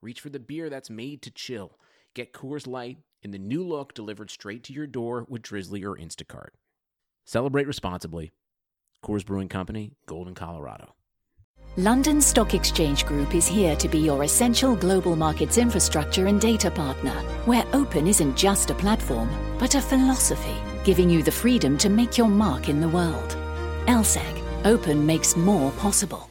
reach for the beer that's made to chill. Get Coors Light in the new look delivered straight to your door with Drizzly or Instacart. Celebrate responsibly. Coors Brewing Company, Golden, Colorado. London Stock Exchange Group is here to be your essential global markets infrastructure and data partner, where open isn't just a platform, but a philosophy, giving you the freedom to make your mark in the world. LSEG, open makes more possible.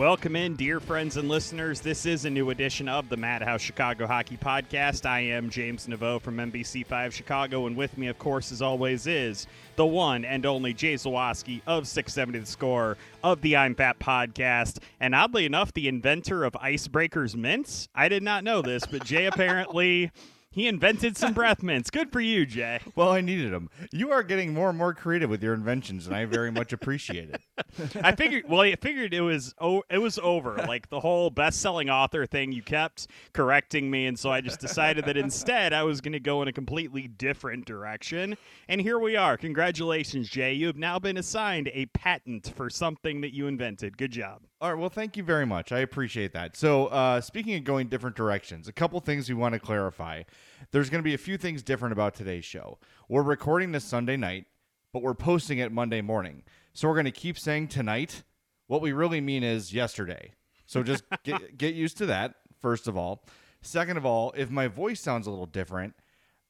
Welcome in, dear friends and listeners. This is a new edition of the Madhouse Chicago Hockey Podcast. I am James Naveau from NBC5 Chicago, and with me, of course, as always, is the one and only Jay Zawaski of 670 The Score of the I'm Fat Podcast, and oddly enough, the inventor of Icebreakers Mints. I did not know this, but Jay apparently he invented some breath mints. Good for you, Jay. Well, I needed them. You are getting more and more creative with your inventions, and I very much appreciate it. I figured. Well, I figured it was. Oh, it was over. Like the whole best-selling author thing. You kept correcting me, and so I just decided that instead I was going to go in a completely different direction. And here we are. Congratulations, Jay. You have now been assigned a patent for something that you invented. Good job. All right. Well, thank you very much. I appreciate that. So, uh, speaking of going different directions, a couple things we want to clarify. There's going to be a few things different about today's show. We're recording this Sunday night, but we're posting it Monday morning. So we're going to keep saying tonight. What we really mean is yesterday. So just get get used to that. First of all. Second of all, if my voice sounds a little different,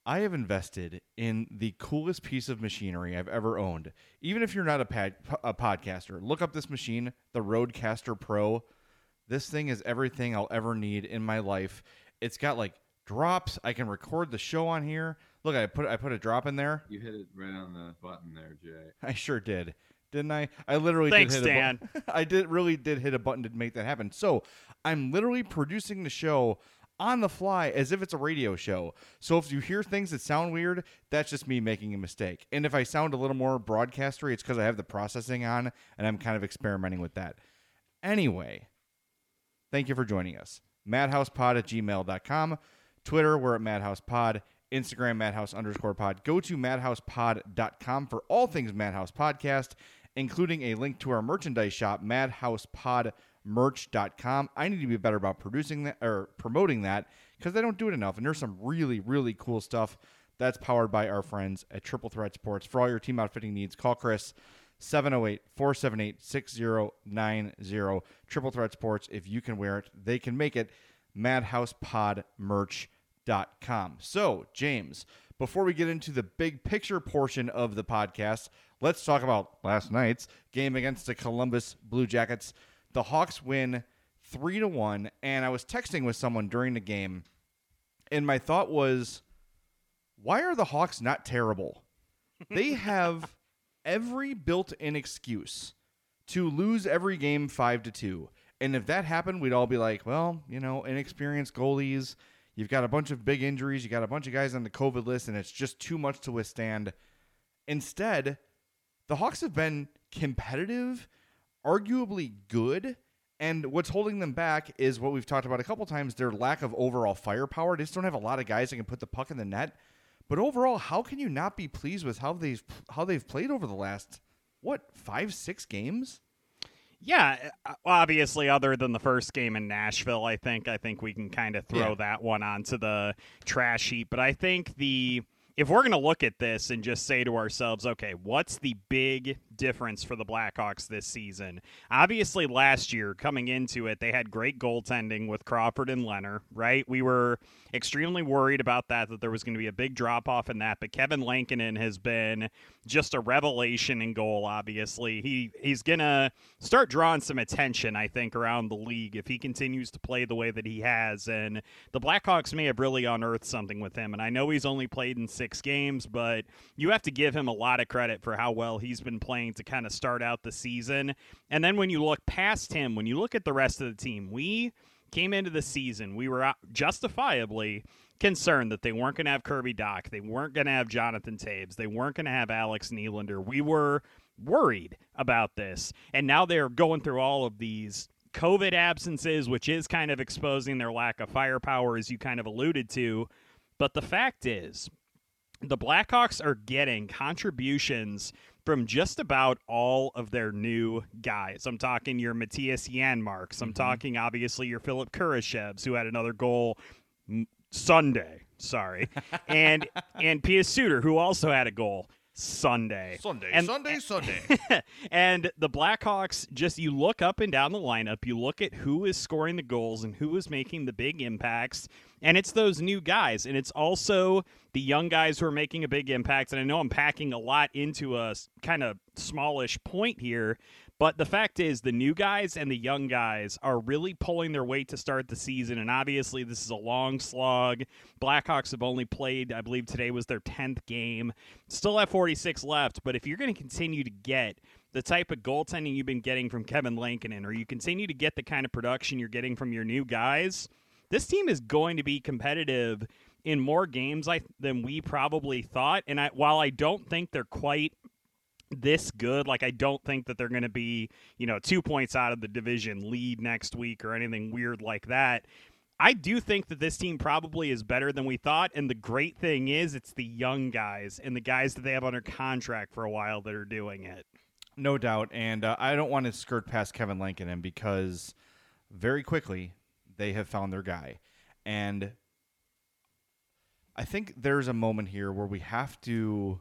I have invested in the coolest piece of machinery I've ever owned. Even if you're not a, pad, a podcaster, look up this machine, the Rodecaster Pro. This thing is everything I'll ever need in my life. It's got like drops. I can record the show on here. Look, I put I put a drop in there. You hit it right on the button there, Jay. I sure did. Didn't I? I literally Thanks, did hit Dan. a button. I did really did hit a button to make that happen. So I'm literally producing the show on the fly as if it's a radio show. So if you hear things that sound weird, that's just me making a mistake. And if I sound a little more broadcastery, it's because I have the processing on and I'm kind of experimenting with that. Anyway, thank you for joining us. Madhousepod at gmail.com. Twitter, we're at MadhousePod. Instagram, Madhouse underscore pod. Go to madhousepod.com for all things Madhouse Podcast, including a link to our merchandise shop, madhousepodmerch.com. I need to be better about producing that or promoting that because I don't do it enough. And there's some really, really cool stuff that's powered by our friends at Triple Threat Sports. For all your team outfitting needs, call Chris 708 478 6090. Triple Threat Sports, if you can wear it, they can make it. MadhousePodMerch.com. So, James, before we get into the big picture portion of the podcast, let's talk about last night's game against the Columbus Blue Jackets. The Hawks win three to one, and I was texting with someone during the game, And my thought was, why are the Hawks not terrible? They have every built-in excuse to lose every game five to two. And if that happened, we'd all be like, well, you know, inexperienced goalies. You've got a bunch of big injuries. You got a bunch of guys on the COVID list, and it's just too much to withstand. Instead, the Hawks have been competitive, arguably good. And what's holding them back is what we've talked about a couple times their lack of overall firepower. They just don't have a lot of guys that can put the puck in the net. But overall, how can you not be pleased with how they've how they've played over the last what five six games? Yeah, uh, obviously, other than the first game in Nashville, I think I think we can kind of throw Yeah. that one onto the trash heap. But I think the if we're going to look at this and just say to ourselves, okay, what's the big difference for the Blackhawks this season? Obviously, last year coming into it, they had great goaltending with Crawford and Lehner, right? We were extremely worried about that, that there was going to be a big drop off in that. But Kevin Lankinen has been just a revelation in goal, obviously. He he's gonna start drawing some attention, I think, around the league if he continues to play the way that he has. And the Blackhawks may have really unearthed something with him. And I know he's only played in six games, but you have to give him a lot of credit for how well he's been playing to kind of start out the season. And then when you look past him, when you look at the rest of the team, we came into the season, we were uh, justifiably concerned that they weren't going to have Kirby Dach, they weren't going to have Jonathan Toews, they weren't going to have Alex Nylander. We were worried about this, and now they're going through all of these COVID absences, which is kind of exposing their lack of firepower, as you kind of alluded to. But the fact is, the Blackhawks are getting contributions from just about all of their new guys. I'm talking your Matthias Janmarks. I'm mm-hmm. talking obviously your Philip Kurashevs, who had another goal m- Sunday. Sorry, and and Pius Suter, who also had a goal Sunday. Sunday, And- Sunday, Sunday. and the Blackhawks just you look up and down the lineup, you look at who is scoring the goals and who is making the big impacts, and it's those new guys, and it's also the young guys who are making a big impact. And I know I'm packing a lot into a kind of smallish point here, but the fact is the new guys and the young guys are really pulling their weight to start the season, and obviously this is a long slog. Blackhawks have only played, I believe today was their 10th game. Still have 46 left, but if you're going to continue to get the type of goaltending you've been getting from Kevin Lankinen, or you continue to get the kind of production you're getting from your new guys, this team is going to be competitive in more games I, than we probably thought. And I, while I don't think they're quite this good, like I don't think that they're going to be, you know, two points out of the division lead next week or anything weird like that. I do think that this team probably is better than we thought. And the great thing is, it's the young guys and the guys that they have under contract for a while that are doing it. No doubt. And uh, I don't want to skirt past Kevin Lankinen because very quickly they have found their guy. And I think there's a moment here where we have to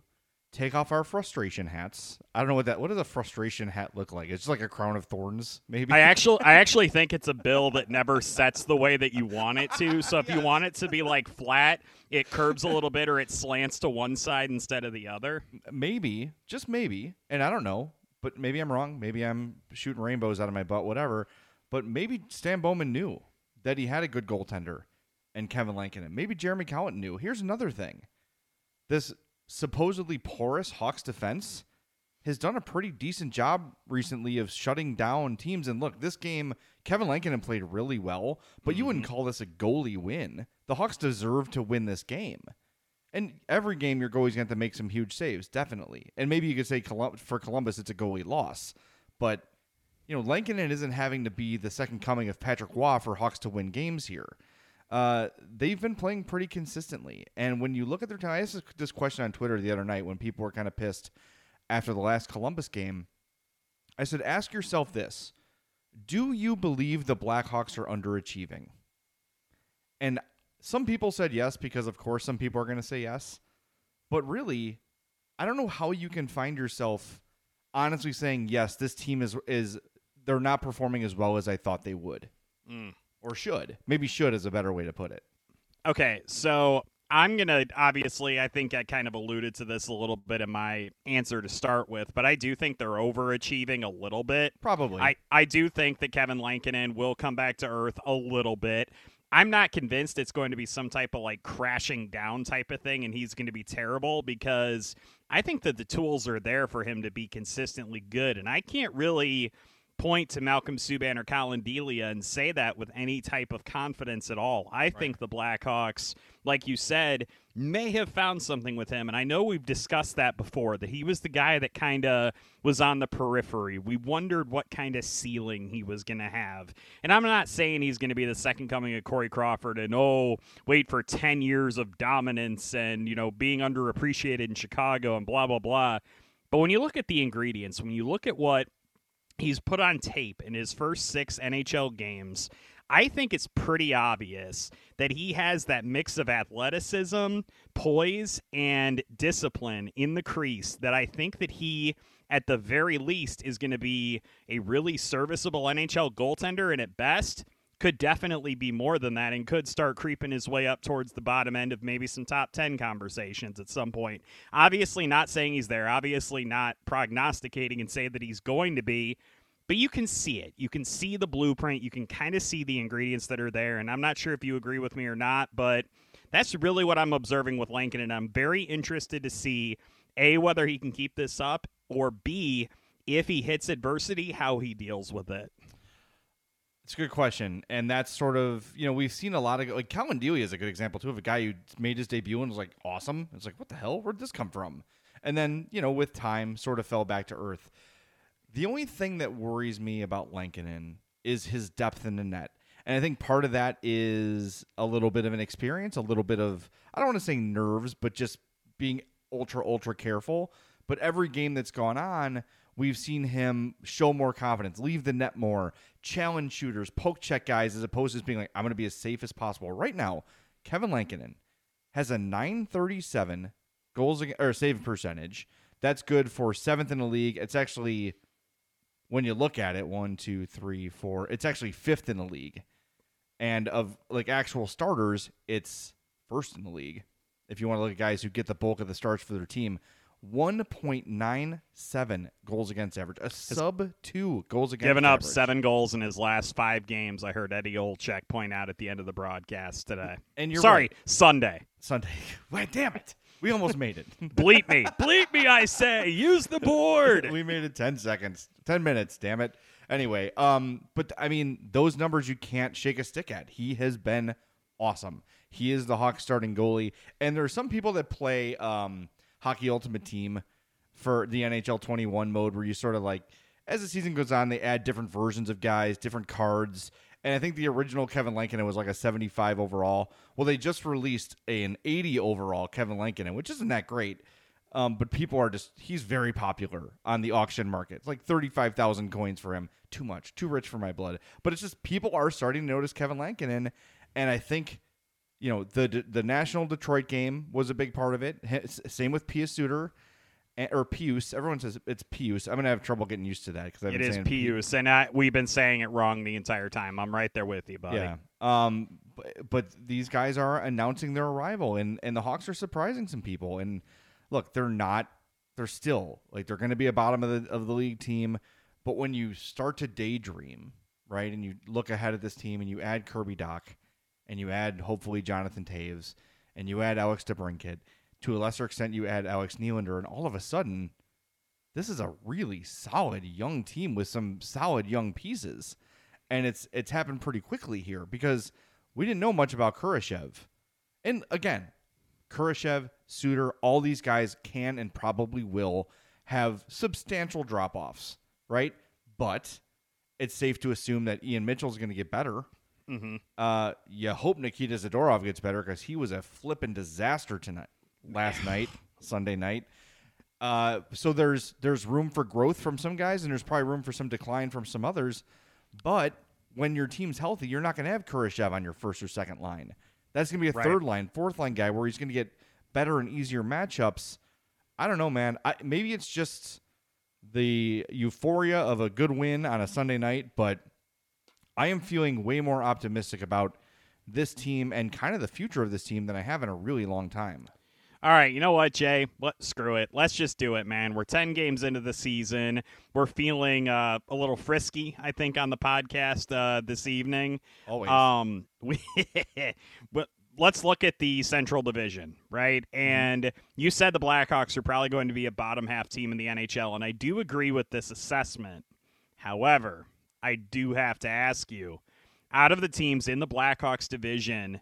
take off our frustration hats. I don't know what that what does a frustration hat look like? It's just like a crown of thorns, maybe. I actually, I actually think it's a bill that never sets the way that you want it to. So if you want it to be like flat, it curves a little bit, or it slants to one side instead of the other. maybe, just maybe, and I don't know, but maybe I'm wrong. Maybe I'm shooting rainbows out of my butt, whatever. But maybe Stan Bowman knew that he had a good goaltender and Kevin Lankinen. Maybe Jeremy Colliton knew. Here's another thing. This supposedly porous Hawks defense has done a pretty decent job recently of shutting down teams. And look, this game, Kevin Lankinen played really well, but you wouldn't mm-hmm. call this a goalie win. The Hawks deserve to win this game. And every game, your goalie's going to have to make some huge saves, definitely. And maybe you could say Colum- for Columbus, it's a goalie loss. But, you know, Lankinen isn't having to be the second coming of Patrick Roy for Hawks to win games here. Uh, they've been playing pretty consistently. And when you look at their time, I asked this- question on Twitter the other night when people were kind of pissed after the last Columbus game. I said, ask yourself this Do you believe the Blackhawks are underachieving? And some people said yes because, of course, some people are going to say yes. But really, I don't know how you can find yourself honestly saying yes. This team is is they're not performing as well as I thought they would, mm. or should. Maybe should is a better way to put it. Okay, so I'm gonna obviously. I think I kind of alluded to this a little bit in my answer to start with, but I do think they're overachieving a little bit. Probably. I, I do think that Kevin Lankinen will come back to earth a little bit. I'm not convinced it's going to be some type of like crashing down type of thing and he's going to be terrible because I think that the tools are there for him to be consistently good. And I can't really point to Malcolm Subban or Collin Delia and say that with any type of confidence at all. I right. think the Blackhawks, like you said, may have found something with him. And I know we've discussed that before, that he was the guy that kind of was on the periphery. We wondered what kind of ceiling he was going to have. And I'm not saying he's going to be the second coming of Corey Crawford and, oh, wait for 10 years of dominance and, you know, being underappreciated in Chicago and blah, blah, blah. But when you look at the ingredients, when you look at what he's put on tape in his first six NHL games, I think it's pretty obvious that he has that mix of athleticism, poise, and discipline in the crease that I think that he, at the very least, is going to be a really serviceable NHL goaltender, and at best, could definitely be more than that and could start creeping his way up towards the bottom end of maybe some top 10 conversations at some point. Obviously, not saying he's there, obviously, not prognosticating and saying that he's going to be, but you can see it. You can see the blueprint. You can kind of see the ingredients that are there. And I'm not sure if you agree with me or not, but that's really what I'm observing with Lankin. And I'm very interested to see A, whether he can keep this up, or B, if he hits adversity, how he deals with it. It's a good question, and that's sort of you know we've seen a lot of like Collin Delia is a good example too of a guy who made his debut and was like awesome. It's like what the hell? Where'd this come from? And then you know with time sort of fell back to earth. The only thing that worries me about Lankinen is his depth in the net. And I think part of that is a little bit of an experience, a little bit of, I don't want to say nerves, but just being ultra, ultra careful. But every game that's gone on, we've seen him show more confidence, leave the net more, challenge shooters, poke check guys, as opposed to just being like, I'm going to be as safe as possible. Right now, Kevin Lankinen has a 937 goals or save percentage. That's good for seventh in the league. It's actually when you look at it, one, two, three, four, it's actually fifth in the league. And of like actual starters, it's first in the league. If you want to look at guys who get the bulk of the starts for their team, 1.97 goals against average, a sub two goals against. Given up seven goals in his last five games. I heard Eddie Olczyk point out at the end of the broadcast today. And you're sorry, right. Sunday. Sunday. Why, damn it. We almost made it. Bleep me. Bleep me, I say. Use the board. we made it 10 seconds. 10 minutes, damn it. Anyway, um, but I mean, those numbers you can't shake a stick at. He has been awesome. He is the Hawks starting goalie. And there are some people that play um, Hockey Ultimate Team for the NHL 21 mode where you sort of like, as the season goes on, they add different versions of guys, different cards. And I think the original Kevin Lankinen was like a 75 overall. Well, they just released an 80 overall Kevin Lankinen, which isn't that great. Um, but people are just, he's very popular on the auction market. It's like 35,000 coins for him. Too much, too rich for my blood. But it's just people are starting to notice Kevin Lankinen. And I think, you know, the the national Detroit game was a big part of it. Same with Pius Suter or Pius. Everyone says it's Pius. I'm gonna have trouble getting used to that because it is Pius, and I, we've been saying it wrong the entire time. I'm right there with you, buddy. Yeah. Um, but, but these guys are announcing their arrival, and and the Hawks are surprising some people. And look, they're not. They're still like they're going to be a bottom of the of the league team. But when you start to daydream, right, and you look ahead at this team, and you add Kirby Dach, and you add hopefully Jonathan Toews and you add Alex DeBrincat to a lesser extent, you add Alex Nylander, and all of a sudden, this is a really solid young team with some solid young pieces. And it's it's happened pretty quickly here because we didn't know much about Kurashev. And again, Kurashev, Suter, all these guys can and probably will have substantial drop offs, right? But it's safe to assume that Ian Mitchell is going to get better. Mm-hmm. Uh, you hope Nikita Zadorov gets better because he was a flipping disaster tonight last night, Sunday night. Uh, so there's there's room for growth from some guys, and there's probably room for some decline from some others. But when your team's healthy, you're not going to have Kurashev on your first or second line. That's going to be a right. third line, fourth line guy where he's going to get better and easier matchups. I don't know, man. I, maybe it's just the euphoria of a good win on a Sunday night, but I am feeling way more optimistic about this team and kind of the future of this team than I have in a really long time. All right, you know what, Jay? Let, screw it. Let's just do it, man. We're 10 games into the season. We're feeling uh, a little frisky, I think, on the podcast uh, this evening. Always. Um, we, but let's look at the Central Division, right? And you said the Blackhawks are probably going to be a bottom half team in the NHL, and I do agree with this assessment. However, I do have to ask you out of the teams in the Blackhawks division,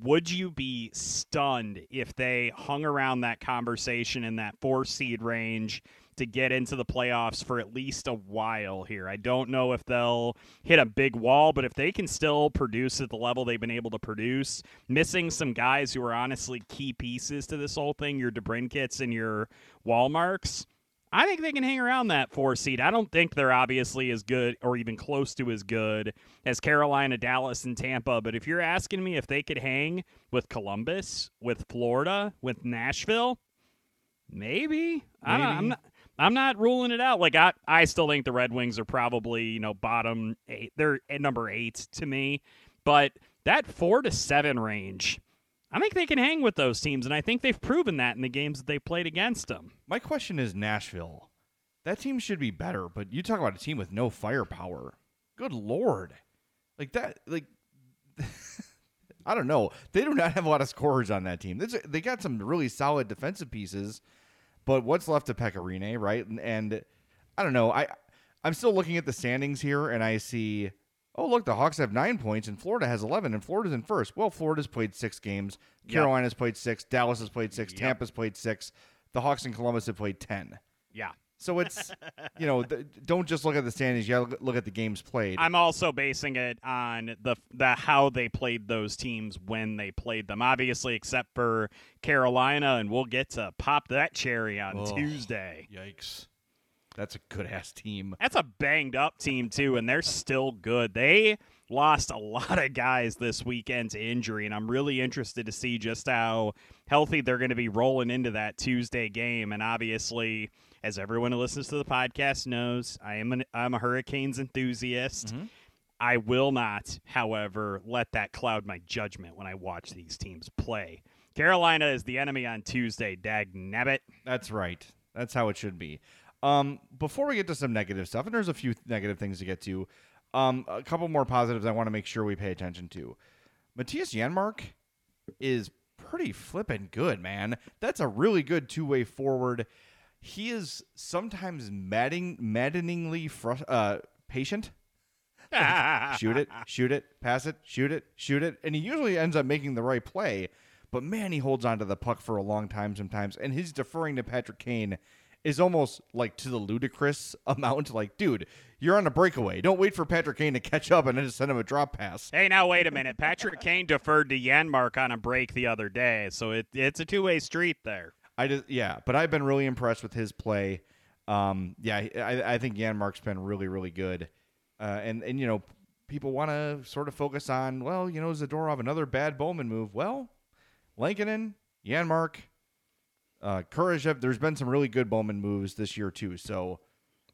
would you be stunned if they hung around that conversation in that four seed range to get into the playoffs for at least a while here? I don't know if they'll hit a big wall, but if they can still produce at the level they've been able to produce, missing some guys who are honestly key pieces to this whole thing, your DeBrincats and your Wallmarks. I think they can hang around that four seed. I don't think they're obviously as good or even close to as good as Carolina, Dallas, and Tampa. But if you're asking me if they could hang with Columbus, with Florida, with Nashville, maybe. I don't, I'm not. I'm not ruling it out. Like I, I still think the Red Wings are probably you know bottom eight. They're at number eight to me, but that four to seven range, I think they can hang with those teams, and I think they've proven that in the games that they played against them. My question is Nashville. That team should be better, but you talk about a team with no firepower. Good lord. Like that like I don't know. They do not have a lot of scorers on that team. They got some really solid defensive pieces, but what's left of Pekka Rinne, right? And, and I don't know. I I'm still looking at the standings here, and I see. Oh, look, the Hawks have nine points, and Florida has eleven, and Florida's in first. Well, Florida's played six games. Yep. Carolina's played six. Dallas has played six. Yep. Tampa's played six. The Hawks and Columbus have played ten. Yeah. So it's, you know, th- don't just look at the standings. You got to look at the games played. I'm also basing it on the the how they played those teams when they played them. Obviously, except for Carolina, and we'll get to pop that cherry on Ugh. Tuesday. Yikes. That's a good ass team. That's a banged up team too, and they're still good. They lost a lot of guys this weekend to injury, and I'm really interested to see just how healthy they're going to be rolling into that Tuesday game. And obviously, as everyone who listens to the podcast knows, I am an I'm a Hurricanes enthusiast. Mm-hmm. I will not, however, let that cloud my judgment when I watch these teams play. Carolina is the enemy on Tuesday. Dag nabbit. That's right. That's how it should be. Um, before we get to some negative stuff, and there's a few negative things to get to, um, a couple more positives I want to make sure we pay attention to. Matthias Janmark is pretty flippin' good, man. That's a really good two way forward. He is sometimes madding, maddeningly uh, patient. shoot it, shoot it, pass it, shoot it, shoot it, and he usually ends up making the right play. But man, he holds on to the puck for a long time sometimes, and his deferring to Patrick Kane is almost like to the ludicrous amount. Like, dude, you're on a breakaway. Don't wait for Patrick Kane to catch up and then just send him a drop pass. Hey, now wait a minute. Patrick Kane deferred to Janmark on a break the other day, so it, it's a two way street there. I just yeah, but I've been really impressed with his play. Um, yeah, I, I think Janmark's been really really good, uh, and and you know people want to sort of focus on well you know Zadorov another bad Bowman move. Well, Lankinen, Janmark, uh. There's been some really good Bowman moves this year too. So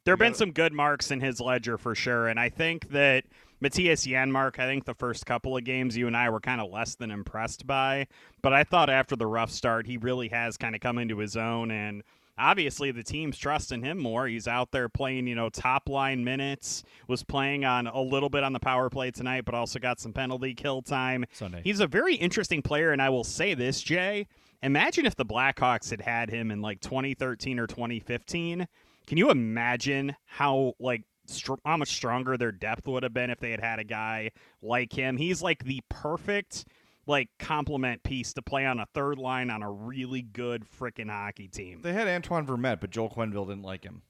There have been gotta- some good marks in his ledger for sure, and I think that Matthias Janmark, I think the first couple of games you and I were kind of less than impressed by, but I thought after the rough start, he really has kind of come into his own, and obviously the team's trusting him more. He's out there playing, you know, top line minutes, was playing on a little bit on the power play tonight, but also got some penalty kill time. Sunday. He's a very interesting player, and I will say this, Jay. Imagine if the Blackhawks had had him in like 2013 or 2015. Can you imagine how like str- how much stronger their depth would have been if they had had a guy like him? He's like the perfect like complement piece to play on a third line on a really good freaking hockey team. they had Antoine Vermette, but Joel Quenneville didn't like him.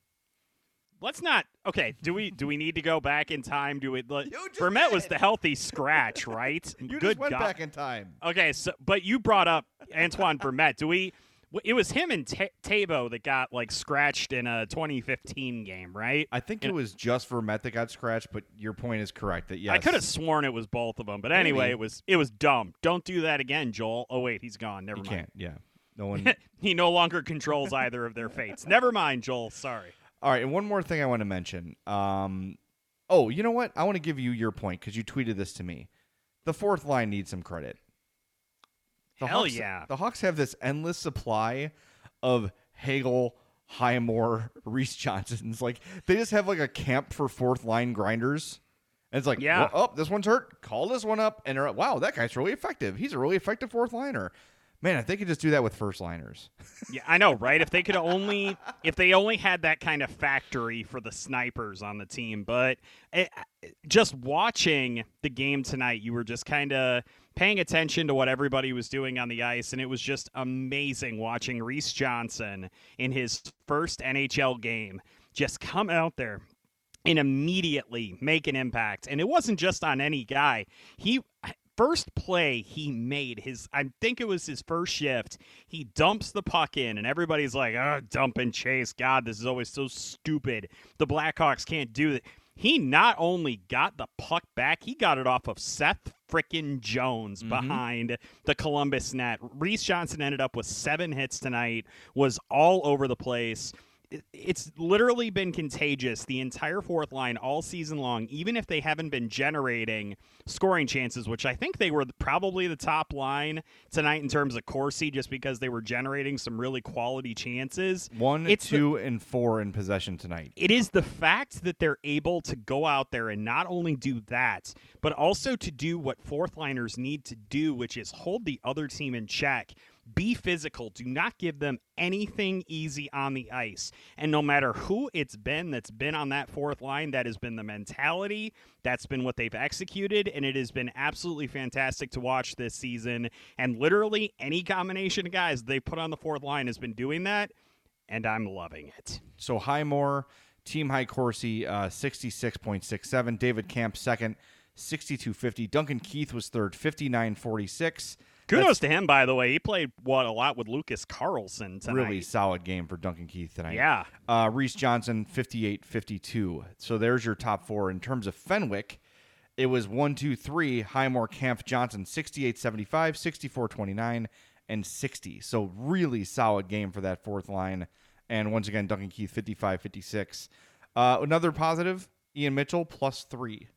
Let's not. Okay, do we do we need to go back in time? Do we? Like, Vermette was the healthy scratch, right? You good just went God. back in time. Okay, so but you brought up Antoine Vermette. Do we? It was him and Ta Tabo that got like scratched in a 2015 game, right? I think it was just Vermette that got scratched, but your point is correct. That yes, I could have sworn it was both of them, but anyway, Maybe. it was it was dumb. Don't do that again, Joel. Oh wait, he's gone. Never You mind. can't. Yeah, no one. he no longer controls either of their fates. Never mind, Joel. Sorry. All right, and one more thing I want to mention. Um, oh, you know what? I want to give you your point because you tweeted this to me. The fourth line needs some credit. The Hell Hawks, yeah. The Hawks have this endless supply of Hagel, Highmore, Reese Johnsons. Like they just have like a camp for fourth line grinders. And it's like, Yeah. well, oh, this one's hurt. Call this one up, and they're like, wow, that guy's really effective. He's a really effective fourth liner. Man, if they could just do that with first liners. Yeah, I know, right? If they could only, if they only had that kind of factory for the snipers on the team, but it, just watching the game tonight, you were just kind of paying attention to what everybody was doing on the ice, and it was just amazing watching Reese Johnson in his first NHL game just come out there and immediately make an impact. And it wasn't just on any guy. He first play he made his I think it was his first shift. He dumps the puck in and everybody's like, "Oh, dump and chase. God, this is always so stupid. The Blackhawks can't do that." He not only got the puck back, he got it off of Seth frickin' Jones mm-hmm. behind the Columbus net. Reese Johnson ended up with seven hits tonight, was all over the place it's literally been contagious the entire fourth line all season long even if they haven't been generating scoring chances which i think they were probably the top line tonight in terms of Corsi just because they were generating some really quality chances One, It's the- two, and four in possession tonight. it is the fact that they're able to go out there and not only do that, but also to do what fourth liners need to do, which is hold the other team in check. Be physical. Do not give them anything easy on the ice. And no matter who it's been that's been on that fourth line, that has been the mentality. That's been what they've executed. And it has been absolutely fantastic to watch this season. And literally any combination of guys they put on the fourth line has been doing that. And I'm loving it. So Highmore, Team High Corsi, uh, 66.67. David Kampf second, 62.50. Duncan Keith was third, 59.46. Kudos to him, by the way. He played what a lot with Lucas Carlsson tonight. Really solid game for Duncan Keith tonight. Yeah. Uh, Reese Johnson, 58 52. So there's your top four. In terms of Fenwick, it was 1, 2, 3. Highmore, Kampf, Johnson, 68 75, 64 29, and 60. So really solid game for that fourth line. And once again, Duncan Keith, 55 56. Uh, another positive, Ian Mitchell, plus three.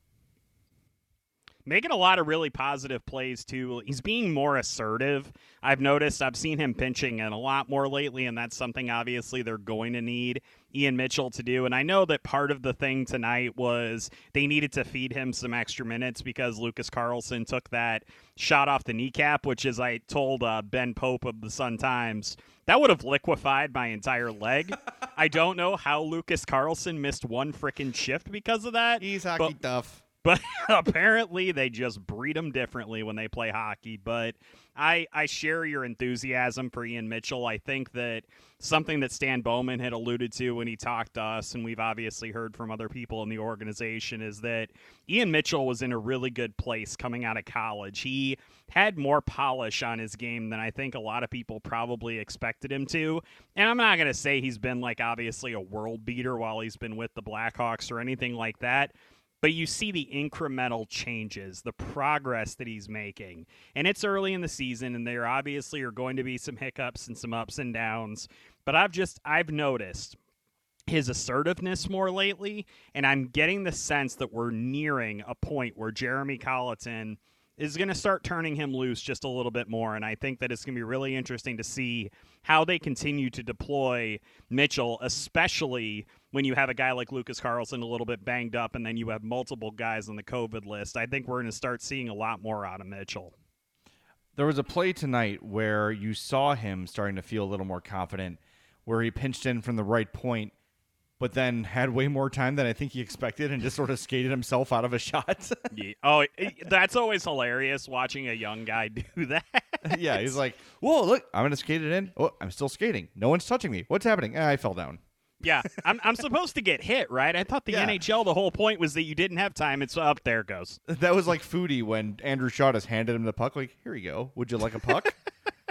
Making a lot of really positive plays too. He's being more assertive. I've noticed. I've seen him pinching in a lot more lately, and that's something obviously they're going to need Ian Mitchell to do. And I know that part of the thing tonight was they needed to feed him some extra minutes because Lucas Carlsson took that shot off the kneecap, which, as I told uh, Ben Pope of the Sun Times, that would have liquefied my entire leg. I don't know how Lucas Carlsson missed one freaking shift because of that. He's but- hockey tough. But apparently they just breed them differently when they play hockey. But I I share your enthusiasm for Ian Mitchell. I think that something that Stan Bowman had alluded to when he talked to us, and we've obviously heard from other people in the organization, is that Ian Mitchell was in a really good place coming out of college. He had more polish on his game than I think a lot of people probably expected him to. And I'm not going to say he's been like obviously a world beater while he's been with the Blackhawks or anything like that but you see the incremental changes, the progress that he's making. And it's early in the season, and there obviously are going to be some hiccups and some ups and downs. But I've just, I've noticed his assertiveness more lately, and I'm getting the sense that we're nearing a point where Jeremy Colliton is going to start turning him loose just a little bit more. And I think that it's going to be really interesting to see how they continue to deploy Mitchell, especially when you have a guy like Lucas Carlsson a little bit banged up and then you have multiple guys on the COVID list. I think we're going to start seeing a lot more out of Mitchell. There was a play tonight where you saw him starting to feel a little more confident, where he pinched in from the right point, but then had way more time than I think he expected and just sort of skated himself out of a shot. Yeah. Oh, it- that's always hilarious watching a young guy do that. yeah, he's like, "Whoa, look, I'm gonna skate it in. Oh, I'm still skating. No one's touching me. What's happening? Ah, I fell down." Yeah, I'm, I'm supposed to get hit, right? I thought the Yeah. NHL, the whole point was that you didn't have time. It's up, there it goes. That was like Foodie when Andrew Shaw just handed him the puck. Like, here you go. Would you like a puck?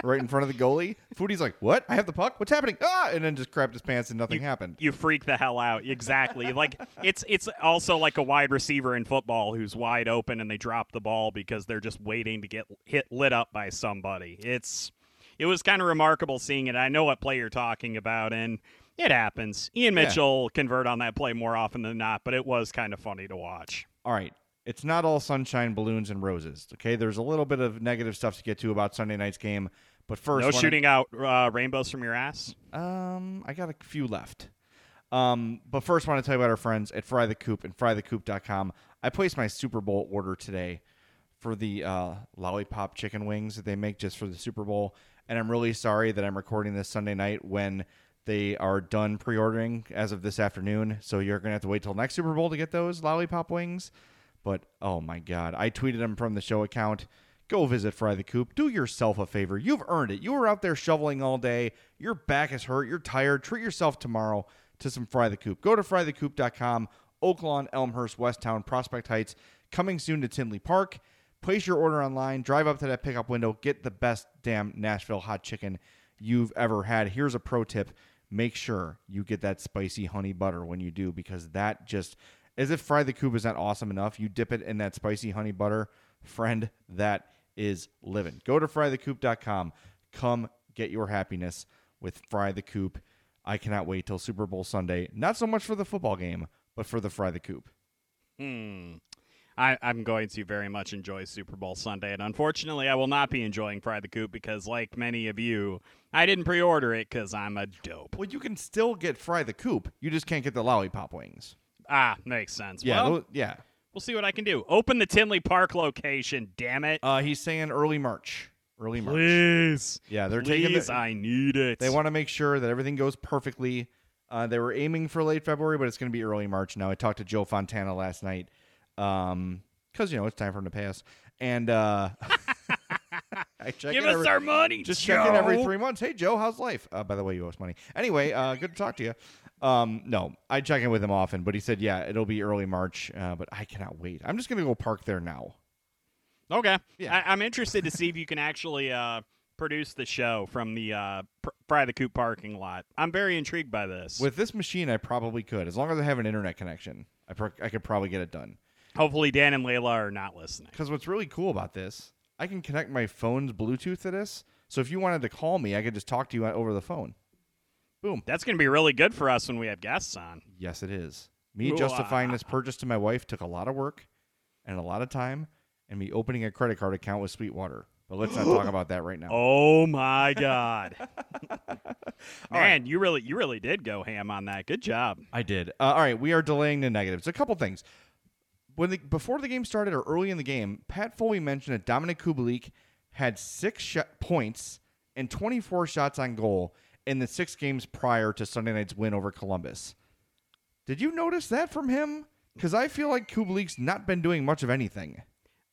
Right in front of the goalie. Foodie's like, "What? I have the puck. What's happening?" Ah, and then just crapped his pants and nothing happened. You freak the hell out. Exactly. like it's it's also like a wide receiver in football who's wide open and they drop the ball because they're just waiting to get hit lit up by somebody. It's it was kind of remarkable seeing it. I know what play you're talking about and it happens. Ian Yeah. Mitchell convert on that play more often than not, but it was kind of funny to watch. All right. It's not all sunshine, balloons, and roses. Okay, there's a little bit of negative stuff to get to about Sunday night's game. But first, no shooting out uh, rainbows from your ass. Um, I got a few left. Um, but first, I want to tell you about our friends at Fry the Coop and FryTheCoop.com. I placed my Super Bowl order today for the uh, lollipop chicken wings that they make just for the Super Bowl, and I'm really sorry that I'm recording this Sunday night when they are done pre-ordering as of this afternoon. So you're gonna have to wait till next Super Bowl to get those lollipop wings. But oh my god, I tweeted him from the show account. Go visit Fry the Coop. Do yourself a favor. You've earned it. You were out there shoveling all day. Your back is hurt. You're tired. Treat yourself tomorrow to some Fry the Coop. Go to frythecoop.com. Oaklawn, Elmhurst, Westtown, Prospect Heights. Coming soon to Tinley Park. Place your order online. Drive up to that pickup window. Get the best damn Nashville hot chicken you've ever had. Here's a pro tip. Make sure you get that spicy honey butter when you do because that just as if Fry the Coop is not awesome enough. You dip it in that spicy honey butter. Friend, that is living. Go to frythecoop.com. Come get your happiness with Fry the Coop. I cannot wait till Super Bowl Sunday. Not so much for the football game, but for the Fry the Coop. Hmm. I, I'm going to very much enjoy Super Bowl Sunday, and unfortunately, I will not be enjoying Fry the Coop because, like many of you, I didn't pre-order it because I'm a dope. Well, you can still get Fry the Coop. You just can't get the lollipop wings. Ah, makes sense. Yeah, well, yeah. we'll see what I can do. Open the Tinley Park location, damn it! Uh, he's saying early March. Early March. Please, Yeah, they're taking. please, The, I need it. they want to make sure that everything goes perfectly. Uh, they were aiming for late February, but it's going to be early March now. I talked to Joe Fontana last night, um, because you know it's time for him to pay us, and uh, I check Give us every- our money. just Joe. check in every three months. Hey Joe, how's life? Uh, by the way, you owe us money. Anyway, uh, good to talk to you. Um, no, I check in with him often, but he said, yeah, it'll be early March. Uh, but I cannot wait. I'm just gonna go park there now. Okay. Yeah. I, I'm interested to see if you can actually uh, produce the show from the uh, pr- Fry the Coop parking lot. I'm very intrigued by this. With this machine, I probably could, as long as I have an internet connection. I pro- I could probably get it done. Hopefully, Dan and Layla are not listening. Because what's really cool about this, I can connect my phone's Bluetooth to this. So if you wanted to call me, I could just talk to you over the phone. Boom. That's going to be really good for us when we have guests on. Yes, it is. Me Ooh, justifying ah. this purchase to my wife took a lot of work and a lot of time, and me opening a credit card account with Sweetwater. But let's not talk about that right now. Oh my God, right. man! You really, you really did go ham on that. Good job. I did. Uh, all right, we are delaying the negatives. A couple things. When the, before the game started or early in the game, Pat Foley mentioned that Dominik Kubalik had six sh- points and 24 shots on goal in the six games prior to Sunday night's win over Columbus. Did you notice that from him? Because I feel like Kubalik's not been doing much of anything.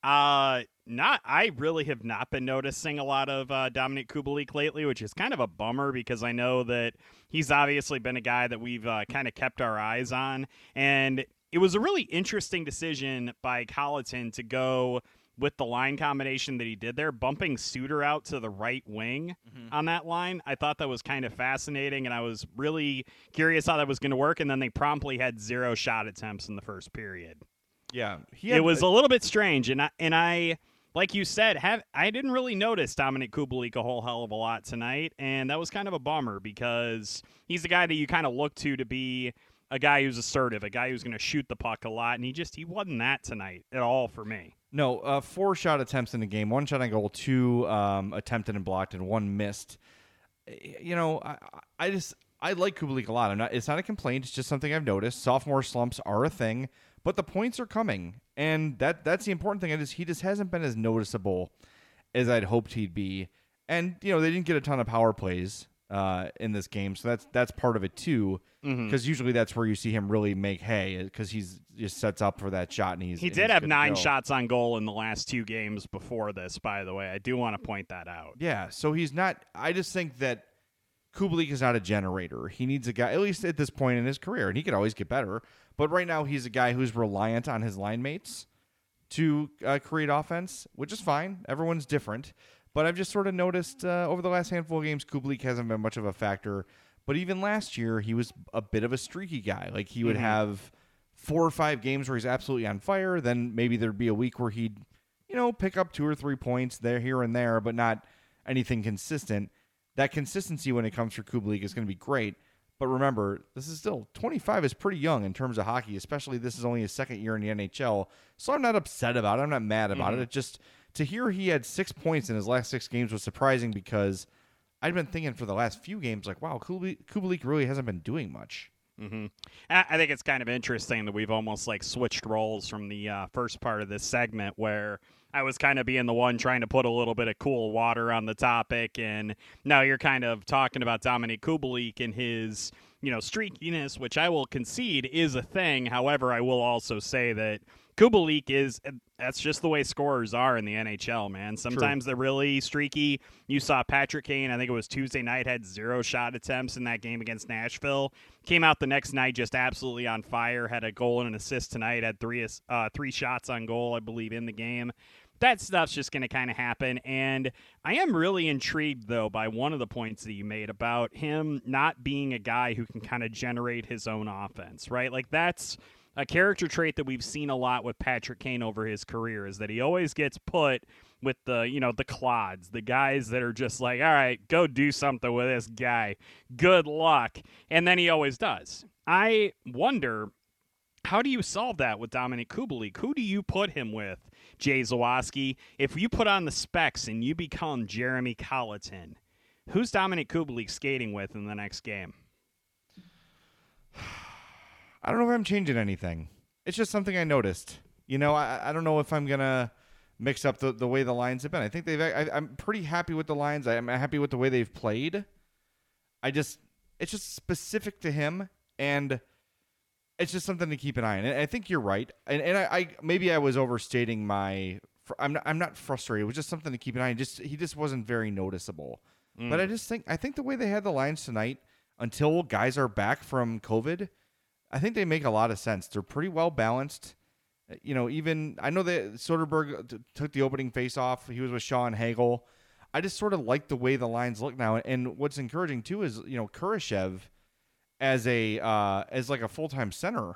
Uh, not. I really have not been noticing a lot of uh, Dominik Kubalik lately, which is kind of a bummer because I know that he's obviously been a guy that we've uh, kind of kept our eyes on, and it was a really interesting decision by Colliton to go with the line combination that he did there, bumping Suter out to the right wing on that line. I thought that was kind of fascinating, and I was really curious how that was going to work. And then they promptly had zero shot attempts in the first period Yeah, it was a little bit strange, and I, and I, like you said, have I didn't really notice Dominik Kubalik a whole hell of a lot tonight, and that was kind of a bummer because he's the guy that you kind of look to to be a guy who's assertive, a guy who's going to shoot the puck a lot, and he just he wasn't that tonight at all for me. No, uh, four shot attempts in the game. One shot on goal, two um, attempted and blocked, and one missed. You know, I, I just I like Kubalik a lot. I'm not. It's not a complaint. It's just something I've noticed. Sophomore slumps are a thing, but the points are coming, and that that's the important thing. It is he just hasn't been as noticeable as I'd hoped he'd be. And you know, they didn't get a ton of power plays uh, in this game, so that's that's part of it too. Mm-hmm. Because usually that's where you see him really make hay, because he's just sets up for that shot, and he's He did he's have nine go. shots on goal in the last two games before this. By the way, I do want to point that out. Yeah, so he's not. I just think that Kubalik is not a generator. He needs a guy, at least at this point in his career, and he could always get better. But right now, he's a guy who's reliant on his line mates to uh, create offense, which is fine. Everyone's different. But I've just sort of noticed uh, over the last handful of games, Kubalik hasn't been much of a factor. But even last year, he was a bit of a streaky guy. Like he would have four or five games where he's absolutely on fire. Then maybe there'd be a week where he'd, you know, pick up two or three points there, here, and there, but not anything consistent. That consistency when it comes for Kubalik is going to be great. But remember, this is still 25 is pretty young in terms of hockey, especially this is only his second year in the NHL. So I'm not upset about it. I'm not mad about Mm-hmm. it. It just to hear he had six points in his last six games was surprising because I'd been thinking for the last few games like, wow, Kubalik, really hasn't been doing much. hmm I I think it's kind of interesting that we've almost like switched roles from the uh, first part of this segment where I was kind of being the one trying to put a little bit of cool water on the topic, and now you're kind of talking about Dominik Kubalik and his, you know, streakiness, which I will concede is a thing. However, I will also say that Kubalik is that's just the way scorers are in the NHL, man. Sometimes they're really streaky. You saw Patrick Kane, I think it was Tuesday night, had zero shot attempts in that game against Nashville. Came out the next night just absolutely on fire. Had a goal and an assist tonight. Had three uh, three shots on goal, I believe, in the game. That stuff's just going to kind of happen. And I am really intrigued, though, by one of the points that you made about him not being a guy who can kind of generate his own offense, right? Like, that's a character trait that we've seen a lot with Patrick Kane over his career is that he always gets put with the, you know, the clods, the guys that are just like, all right, go do something with this guy. Good luck. And then he always does. I wonder how do you solve that with Dominik Kubalik? Who do you put him with, Jay Zawaski? If you put on the specs and you become Jeremy Colliton, who's Dominik Kubalik skating with in the next game? I don't know if I'm changing anything. It's just something I noticed. You know, I, I don't know if I'm gonna mix up the, the way the lines have been. I think they've. I, I'm pretty happy with the lines. I'm happy with the way they've played. I just, it's just specific to him, and it's just something to keep an eye on. And I think you're right. And and I, I maybe I was overstating my. I'm not, I'm not frustrated. It was just something to keep an eye on. Just he just wasn't very noticeable. But mm. I just think I think the way they had the lines tonight, until guys are back from COVID, I think they make a lot of sense. They're pretty well balanced. Uh, You know, even I know that Soderberg t- took the opening face off. He was with Sean Hagel. I just sort of like the way the lines look now. And what's encouraging too is you know Kurashev as a uh, as like a full time center.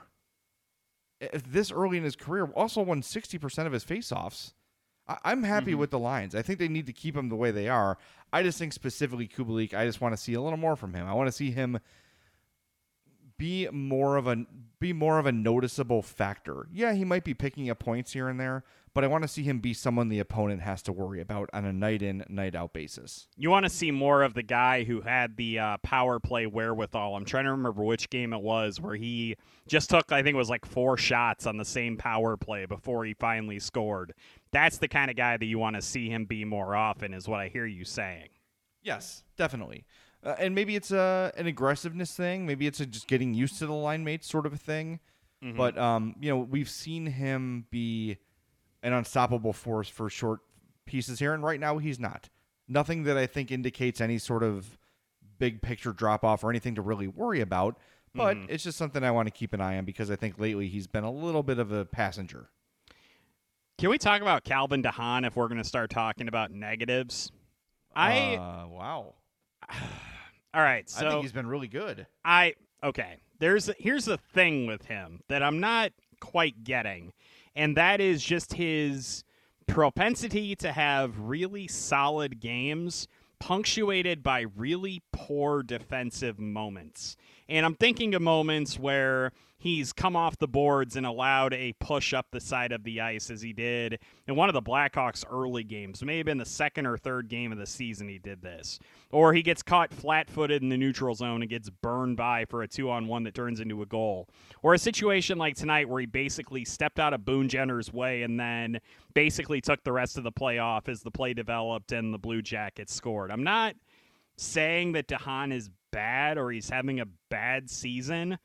If this early in his career, also won sixty percent of his faceoffs. I- I'm happy with the lines. I think they need to keep them the way they are. I just think specifically Kubalik, I just want to see a little more from him. I want to see him be more of a be more of a noticeable factor. Yeah, he might be picking up points here and there, but I want to see him be someone the opponent has to worry about on a night in, night out basis. You want to see more of the guy who had the uh, power play wherewithal. I'm trying to remember which game it was where he just took, I think it was like four shots on the same power play before he finally scored. That's the kind of guy that you want to see him be more often, is what I hear you saying. Yes, definitely. Uh, and maybe it's a an aggressiveness thing. Maybe it's a just getting used to the line mates sort of a thing. But um, you know, we've seen him be an unstoppable force for short pieces here, and right now he's not. Nothing that I think indicates any sort of big picture drop off or anything to really worry about. But it's just something I want to keep an eye on because I think lately he's been a little bit of a passenger. Can we talk about Calvin DeHaan if we're going to start talking about negatives? I uh, wow. all right. So I think he's been really good. I okay. There's here's the thing with him that I'm not quite getting, and that is just his propensity to have really solid games punctuated by really poor defensive moments. And I'm thinking of moments where he's come off the boards and allowed a push up the side of the ice as he did in one of the Blackhawks early games. May have been the second or third game of the season he did this. Or he gets caught flat footed in the neutral zone and gets burned by for a two on one that turns into a goal. Or a situation like tonight where he basically stepped out of Boone Jenner's way and then basically took the rest of the play off as the play developed and the Blue Jackets scored. I'm not saying that DeHaan is bad or he's having a bad season.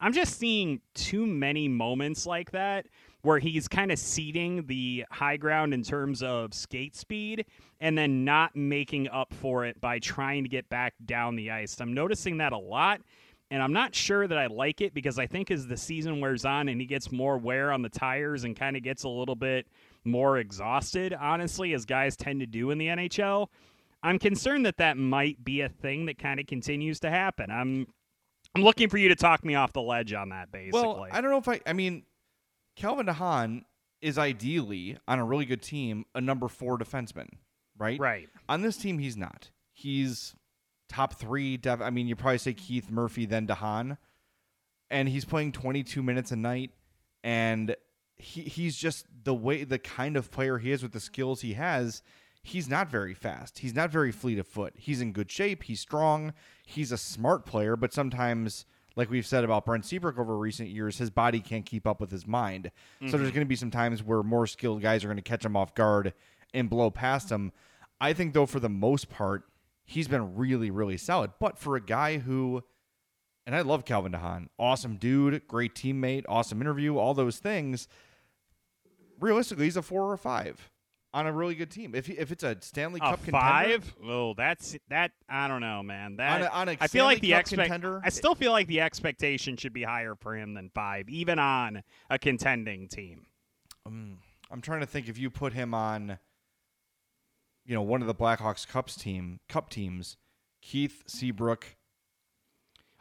I'm just seeing too many moments like that where he's kind of ceding the high ground in terms of skate speed and then not making up for it by trying to get back down the ice. I'm noticing that a lot. And I'm not sure that I like it because I think as the season wears on and he gets more wear on the tires and kind of gets a little bit more exhausted, honestly, as guys tend to do in the NHL, I'm concerned that that might be a thing that kind of continues to happen. I'm I'm looking for you to talk me off the ledge on that basically. Well, I don't know if I. I mean, Calvin DeHaan is ideally on a really good team a number four defenseman, right? right. On this team, he's not. He's top three. Def- I mean, you probably say Keith Murphy, then DeHaan, and he's playing 22 minutes a night, and he he's just the way the kind of player he is with the skills he has. He's not very fast. He's not very fleet of foot. He's in good shape. He's strong. He's a smart player, but sometimes, like we've said about Brent Seabrook over recent years, his body can't keep up with his mind. So there's mm-hmm. going to be some times where more skilled guys are going to catch him off guard and blow past him. I think, though, for the most part, he's been really, really solid. But for a guy who, and I love Calvin DeHaan, awesome dude, great teammate, awesome interview, all those things. Realistically, he's a four or a five on a really good team. If if it's a Stanley A Cup contender, five? Oh, that's that. I don't know, man. That On a- on a I feel like the Cup expect. contender, I still feel like the expectation should be higher for him than five, even on a contending team. Um, I'm trying to think if you put him on, you know, one of the Blackhawks Cups team Cup teams, Keith Seabrook.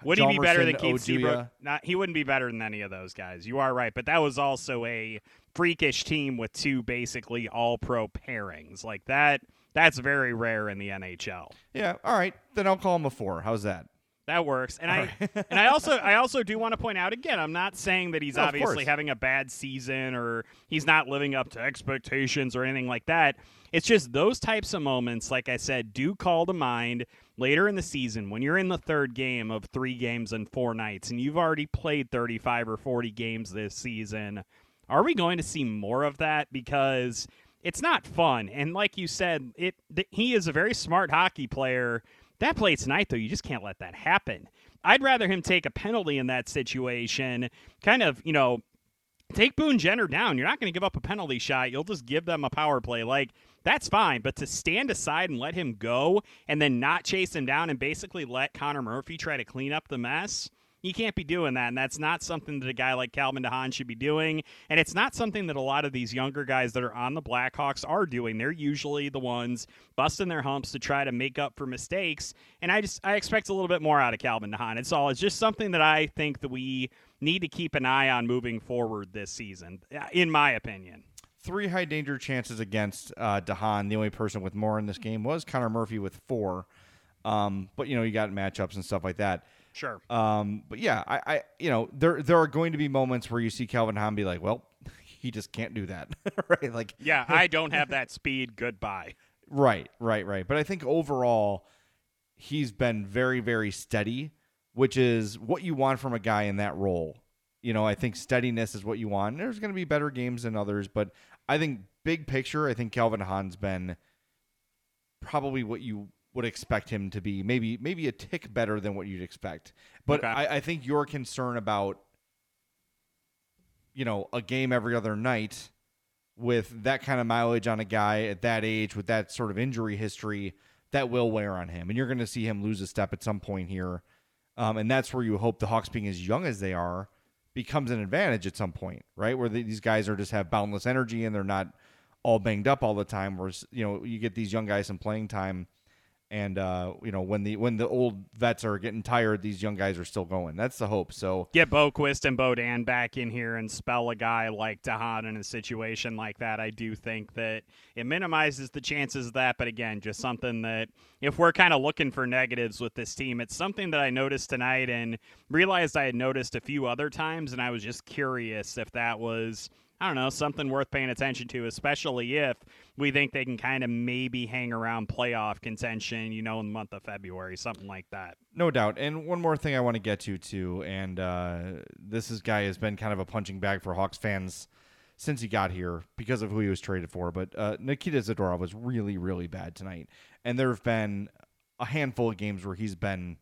Would he be better than Keith Oduya. Seabrook? Not, he wouldn't be better than any of those guys. You are right, but that was also a freakish team with two basically all-pro pairings. Like that. That's very rare in the NHL. Yeah, all right. Then I'll call him a four. How's that? That works. And I and I also I also do want to point out again, I'm not saying that he's No, obviously having a bad season or he's not living up to expectations or anything like that. It's just those types of moments, like I said, do call to mind later in the season when you're in the third game of three games and four nights and you've already played 35 or 40 games this season. Are we going to see more of that? Because it's not fun. And like you said, it th- he is a very smart hockey player. That play tonight, though, you just can't let that happen. I'd rather him take a penalty in that situation, kind of, you know, take Boone Jenner down. You're not going to give up a penalty shot. You'll just give them a power play. Like, that's fine. But to stand aside and let him go and then not chase him down and basically let Connor Murphy try to clean up the mess, you can't be doing that. And that's not something that a guy like Calvin DeHaan should be doing. And it's not something that a lot of these younger guys that are on the Blackhawks are doing. They're usually the ones busting their humps to try to make up for mistakes. And I just I expect a little bit more out of Calvin DeHaan. It's all. It's just something that I think that we need to keep an eye on moving forward this season, in my opinion. Three high danger chances against uh, DeHaan. The only person with more in this game was Connor Murphy with four. Um, but you know you got matchups and stuff like that. Sure. Um, but yeah, I, I, you know, there there are going to be moments where you see Calvin Hahn be like, well, he just can't do that, right? Like, Yeah, I don't have that speed. Goodbye. right, right, right. But I think overall, he's been very, very steady, which is what you want from a guy in that role. You know, I think steadiness is what you want. There's going to be better games than others, but I think big picture, I think Calvin Hahn's been probably what you would expect him to be. Maybe maybe a tick better than what you'd expect. But Okay. I, I think your concern about you know a game every other night with that kind of mileage on a guy at that age with that sort of injury history that will wear on him and you're going to see him lose a step at some point here um, and that's where you hope the hawks being as young as they are becomes an advantage at some point right where the, these guys are just have boundless energy and they're not all banged up all the time whereas you know you get these young guys some playing time and uh, you know when the when the old vets are getting tired these young guys are still going that's the hope so Get Boqvist and Beaudin back in here and spell a guy like DeHaan in a situation like that. I do think that it minimizes the chances of that. But again, just something that if we're kind of looking for negatives with this team, it's something that I noticed tonight and realized I had noticed a few other times. And I was just curious if that was. I don't know, something worth paying attention to, especially if we think they can kind of maybe hang around playoff contention, you know, in the month of February, something like that. No doubt. And one more thing I want to get to too, and uh, this is guy has been kind of a punching bag for Hawks fans since he got here because of who he was traded for. But uh, Nikita Zadorov was really, really bad tonight, and there have been a handful of games where he's been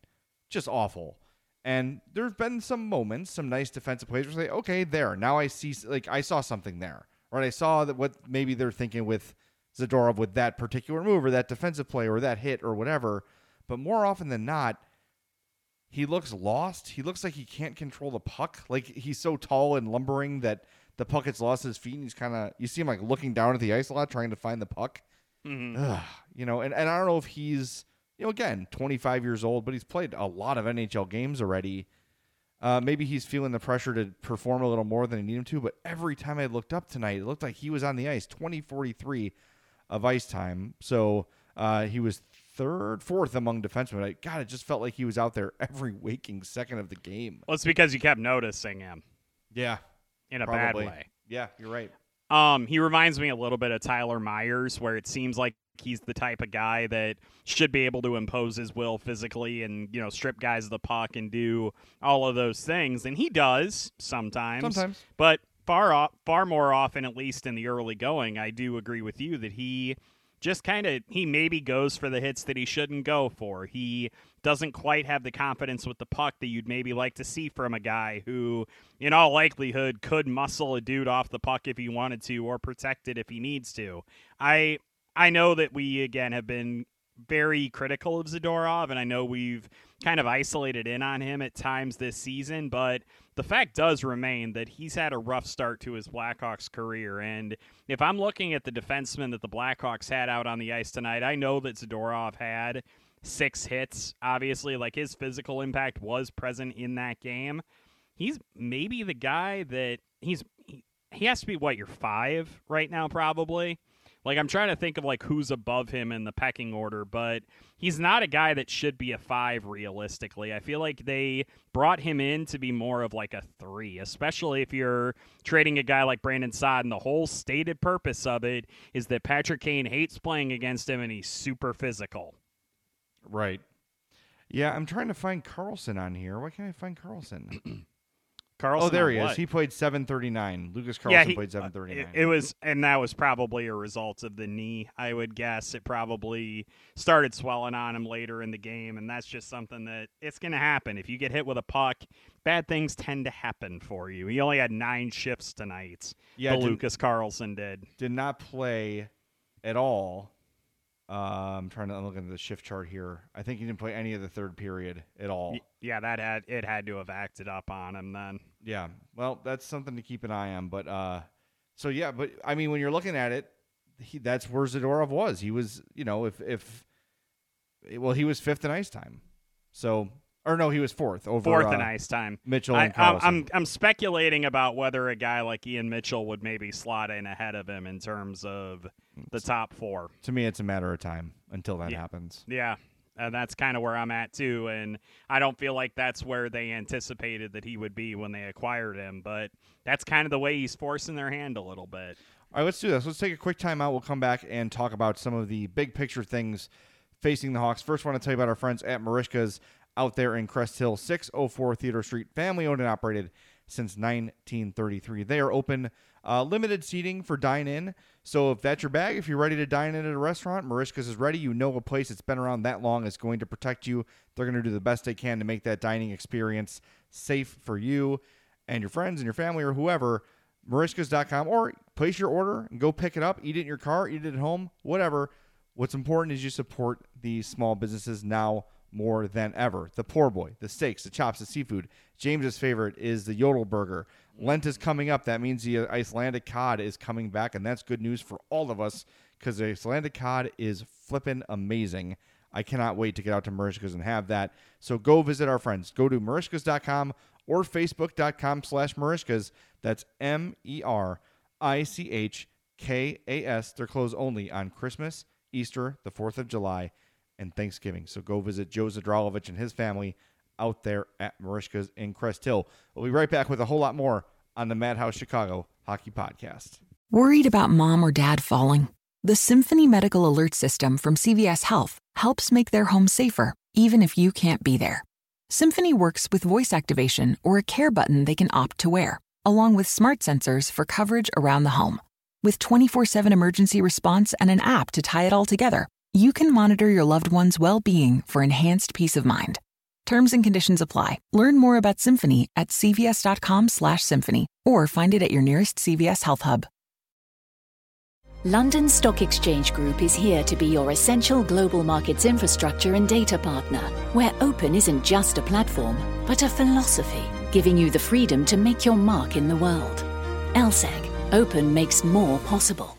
just awful. And there have been some moments, some nice defensive plays where say, okay, there. Now I see, like, I saw something there. Right? I saw that what maybe they're thinking with Zadorov with that particular move or that defensive play or that hit or whatever. But more often than not, he looks lost. He looks like he can't control the puck. Like he's so tall and lumbering that the puck gets lost at his feet. And he's kind of you see him like looking down at the ice a lot, trying to find the puck. Mm-hmm. Ugh, you know, and, and I don't know if he's you know again 25 years old, but he's played a lot of NHL games already. Uh, maybe he's feeling the pressure to perform a little more than he needed him to. But every time I looked up tonight, it looked like he was on the ice. 2043 of ice time. So uh, he was third, fourth among defensemen. I, God, it just felt like he was out there every waking second of the game. Well, it's because you kept noticing him Yeah, in a probably. bad way. Yeah, you're right. Um, he reminds me a little bit of Tyler Myers, where it seems like he's the type of guy that should be able to impose his will physically and you know strip guys of the puck and do all of those things, and he does sometimes. Sometimes. but far off, far more often, at least in the early going, I do agree with you that he just kind of he maybe goes for the hits that he shouldn't go for. He doesn't quite have the confidence with the puck that you'd maybe like to see from a guy who, in all likelihood, could muscle a dude off the puck if he wanted to or protect it if he needs to. I I know that we again have been very critical of Zadorov, and I know we've kind of isolated in on him at times this season, but the fact does remain that he's had a rough start to his Blackhawks career. And if I'm looking at the defensemen that the Blackhawks had out on the ice tonight, I know that Zadorov had six hits. Obviously, like his physical impact was present in that game. He's maybe the guy that he's he, he has to be what your five right now, probably. Like I'm trying to think of like who's above him in the pecking order, but he's not a guy that should be a five realistically. I feel like they brought him in to be more of like a three, especially if you're trading a guy like Brandon Saad, and the whole stated purpose of it is that Patrick Kane hates playing against him and he's super physical. Right. Yeah, I'm trying to find Carlsson on here. Why can't I find Carlsson? Carlsson, oh, there he is. He played 739. Lucas Carlsson yeah, he, played uh, 739. It, it was, and that was probably a result of the knee. I would guess it probably started swelling on him later in the game, and that's just something that it's going to happen if you get hit with a puck. Bad things tend to happen for you. He only had nine shifts tonight. Yeah, did- Lucas Carlsson did. Did not play at all. Uh, I'm trying to I'm looking at the shift chart here. I think he didn't play any of the third period at all. Yeah, that had it had to have acted up on him then. Yeah. Well, that's something to keep an eye on. But uh, so yeah, but I mean, when you're looking at it, he, that's where Zadorov was. He was, you know, if if well, he was fifth in ice time. So or no, he was fourth over Fourth uh, and ice time. Mitchell I, and I'm, I'm I'm speculating about whether a guy like Ian Mitchell would maybe slot in ahead of him in terms of the top four. to me, it's a matter of time until that Yeah. happens. Yeah, and that's kind of where I'm at too. And I don't feel like that's where they anticipated that he would be when they acquired him. But that's kind of the way he's forcing their hand a little bit. All right, let's do this. Let's take a quick time out. We'll come back and talk about some of the big picture things facing the Hawks. First, I want to tell you about our friends at Merichka's out there in Crest Hill, 604 Theodore Street, family owned and operated since 1933. They are open, uh, limited seating for dine in. So if that's your bag, if you're ready to dine in at a restaurant, Merichka's is ready. You know a place that's been around that long is going to protect you. They're going to do the best they can to make that dining experience safe for you and your friends and your family or whoever. Merichkas.com or place your order and go pick it up, eat it in your car, eat it at home, whatever. What's important is you support these small businesses now more than ever. The poor boy, the steaks, the chops, the seafood. James's favorite is the Yodel burger. Lent is coming up. That means the Icelandic cod is coming back, and that's good news for all of us because the Icelandic cod is flippin' amazing. I cannot wait to get out to Merichkas and have that. So go visit our friends. Go to merichkas.com or facebook.com slash marishkas. That's M E R I C H K A S. They're closed only on Christmas, Easter, the 4th of July, and Thanksgiving. So go visit Joe Zadralovich and his family out there at Merichka's in Crest Hill. We'll be right back with a whole lot more on the Madhouse Chicago Hockey Podcast. Worried about mom or dad falling? The Symphony Medical Alert System from CVS Health helps make their home safer, even if you can't be there. Symphony works with voice activation or a care button they can opt to wear, along with smart sensors for coverage around the home. With 24 7 emergency response and an app to tie it all together, you can monitor your loved one's well being for enhanced peace of mind. Terms and conditions apply. Learn more about Symphony at cvs.com/symphony or find it at your nearest CVS Health Hub. London Stock Exchange Group is here to be your essential global markets infrastructure and data partner, where open isn't just a platform, but a philosophy, giving you the freedom to make your mark in the world. LSEG, open makes more possible.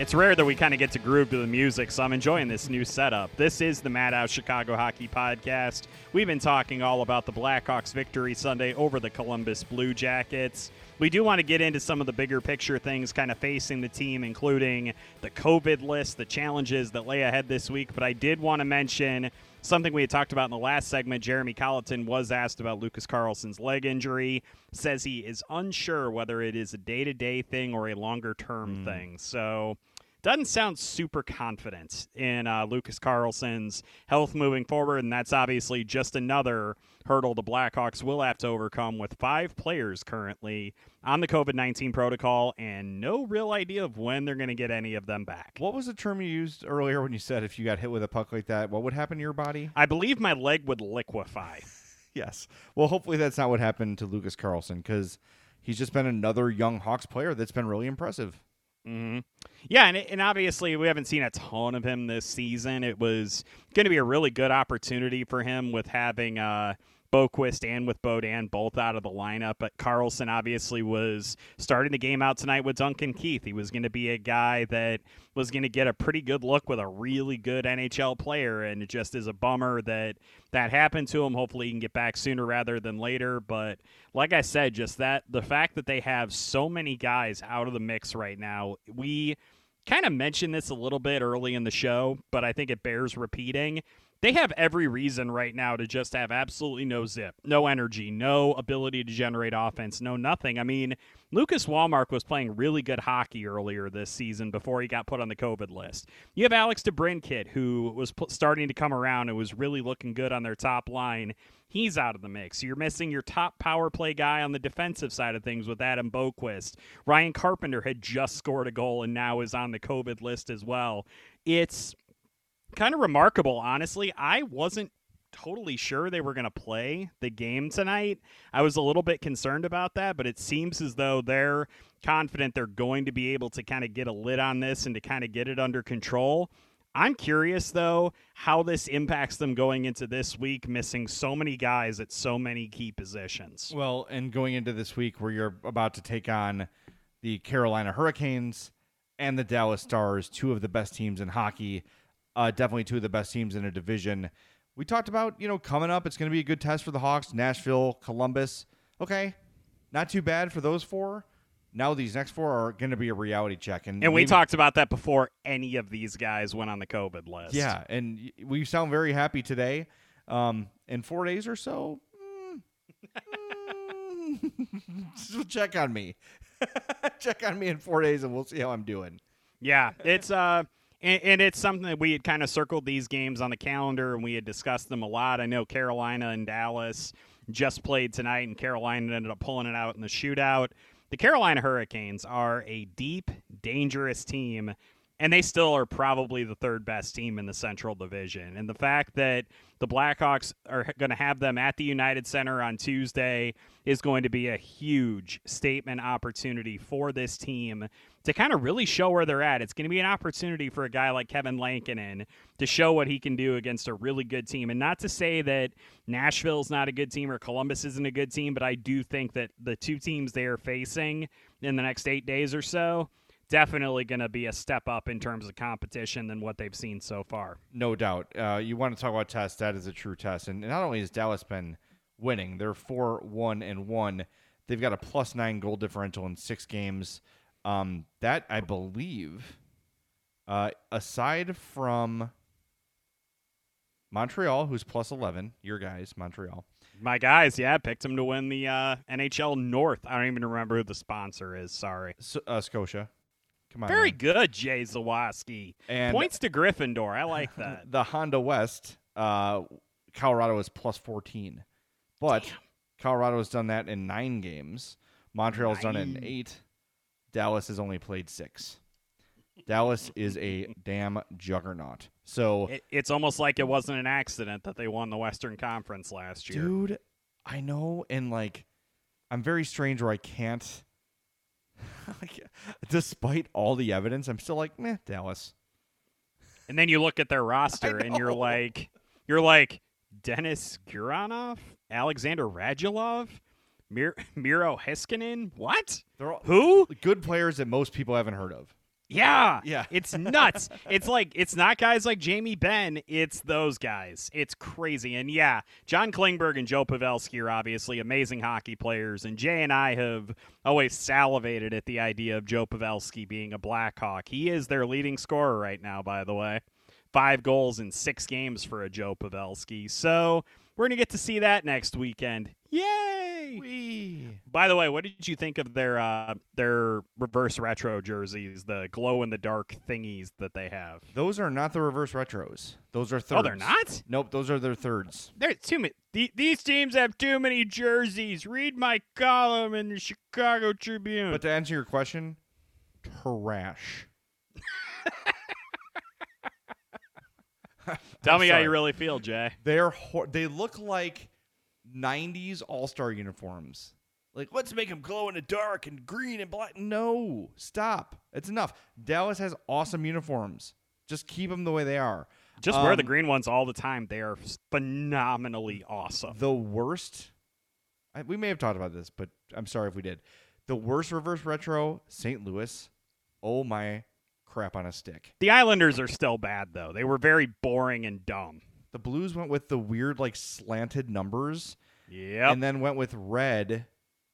It's rare that we kind of get to groove to the music, so I'm enjoying this new setup. This is the Madhouse Chicago Hockey Podcast. We've been talking all about the Blackhawks victory Sunday over the Columbus Blue Jackets. We do want to get into some of the bigger picture things kind of facing the team, including the COVID list, the challenges that lay ahead this week. But I did want to mention something we had talked about in the last segment. Jeremy Colliton was asked about Lucas Carlsson's leg injury, says he is unsure whether it is a day to day thing or a longer term mm. thing. So doesn't sound super confident in uh, Lucas Carlsson's health moving forward, and that's obviously just another hurdle the Blackhawks will have to overcome with five players currently on the COVID 19 protocol and no real idea of when they're going to get any of them back. What was the term you used earlier when you said if you got hit with a puck like that, what would happen to your body? I believe my leg would liquefy. yes. Well, hopefully that's not what happened to Lucas Carlsson because he's just been another young Hawks player that's been really impressive. Mm-hmm. Yeah, and, and obviously we haven't seen a ton of him this season. It was going to be a really good opportunity for him with having uh, Boqvist and with Beaudin both out of the lineup. But Carlsson obviously was starting the game out tonight with Duncan Keith. He was going to be a guy that was going to get a pretty good look with a really good NHL player, and it just is a bummer that that happened to him. Hopefully, he can get back sooner rather than later. But like I said, just that the fact that they have so many guys out of the mix right now, we kind of mentioned this a little bit early in the show, but I think it bears repeating they have every reason right now to just have absolutely no zip, no energy, no ability to generate offense, no nothing. I mean, Lucas Wallmark was playing really good hockey earlier this season before he got put on the COVID list. You have Alex DeBrincat, who was starting to come around and was really looking good on their top line. He's out of the mix. You're missing your top power play guy on the defensive side of things with Adam Boqvist. Ryan Carpenter had just scored a goal and now is on the COVID list as well. It's kind of remarkable, honestly. I wasn't totally sure they were going to play the game tonight. I was a little bit concerned about that, but it seems as though they're confident they're going to be able to kind of get a lid on this and to kind of get it under control. I'm curious though how this impacts them going into this week, missing so many guys at so many key positions. Well, and going into this week where you're about to take on the Carolina Hurricanes and the Dallas Stars, two of the best teams in hockey uh, definitely two of the best teams in a division. We talked about, you know, coming up, it's going to be a good test for the Hawks, Nashville, Columbus. Okay, not too bad for those four. Now these next four are going to be a reality check, and and we talked about that before any of these guys went on the COVID list. Yeah, and we sound very happy today. Um, in four days or so, mm, mm, check on me. check on me in four days, and we'll see how I'm doing. Yeah, it's uh and, and, it's something that we had kind of circled these games on the calendar and we had discussed them a lot. I know Carolina and Dallas just played tonight, and Carolina ended up pulling it out in the shootout. The Carolina Hurricanes are a deep, dangerous team and they still are probably the third best team in the Central Division. And the fact that the Blackhawks are going to have them at the United Center on Tuesday is going to be a huge statement opportunity for this team to kind of really show where they're at. It's going to be an opportunity for a guy like Kevin Lankinen to show what he can do against a really good team. And not to say that Nashville's not a good team or Columbus isn't a good team, but I do think that the two teams they are facing in the next eight days or so definitely going to be a step up in terms of competition than what they've seen so far. No doubt. Uh, you want to talk about test? That is a true test. And not only has Dallas been winning, they're four one and one. They've got a plus nine goal differential in six games. Um, that I believe, uh, aside from Montreal, who's plus eleven, your guys, Montreal. My guys, yeah, picked them to win the uh, NHL North. I don't even remember who the sponsor is. Sorry, so, uh, Scotia. Come on. Very man. good, Jay Zawaski. And Points to Gryffindor. I like that. the Honda West, uh, Colorado is plus 14. But Damn. Colorado has done that in nine games. Montreal's nine. done it in eight. Dallas has only played six. Dallas is a damn juggernaut. So it, it's almost like it wasn't an accident that they won the Western Conference last year. Dude, I know. And like, I'm very strange where I can't despite all the evidence, I'm still like, meh, Dallas. And then you look at their roster and you're like, you're like Denis Gurianov, Alexander Radulov, Mir- Miro Heiskanen. What? They're all Who? Good players that most people haven't heard of. Yeah. Yeah. It's nuts. it's like it's not guys like Jamie Benn, it's those guys. It's crazy. And yeah, John Klingberg and Joe Pavelski are obviously amazing hockey players and Jay and I have always salivated at the idea of Joe Pavelski being a Blackhawk. He is their leading scorer right now, by the way. 5 goals in 6 games for a Joe Pavelski. So, we're going to get to see that next weekend. Yay! Wee. By the way, what did you think of their uh, their reverse retro jerseys, the glow in the dark thingies that they have? Those are not the reverse retros. Those are thirds. Oh, they're not. Nope, those are their thirds. There's too many. The, these teams have too many jerseys. Read my column in the Chicago Tribune. But to answer your question, trash. Tell I'm me how you really feel, Jay. They're hor- they look like '90s All Star uniforms. Like, let's make them glow in the dark and green and black. No, stop. It's enough. Dallas has awesome uniforms. Just keep them the way they are. Just wear the Um, green ones all the time. They are phenomenally awesome. The worst. I, we may have talked about this, but I'm sorry if we did. The worst reverse retro, St. Louis. Oh my crap on a stick. The Islanders are still bad though. They were very boring and dumb. The Blues went with the weird, like slanted numbers, Yeah. and then went with red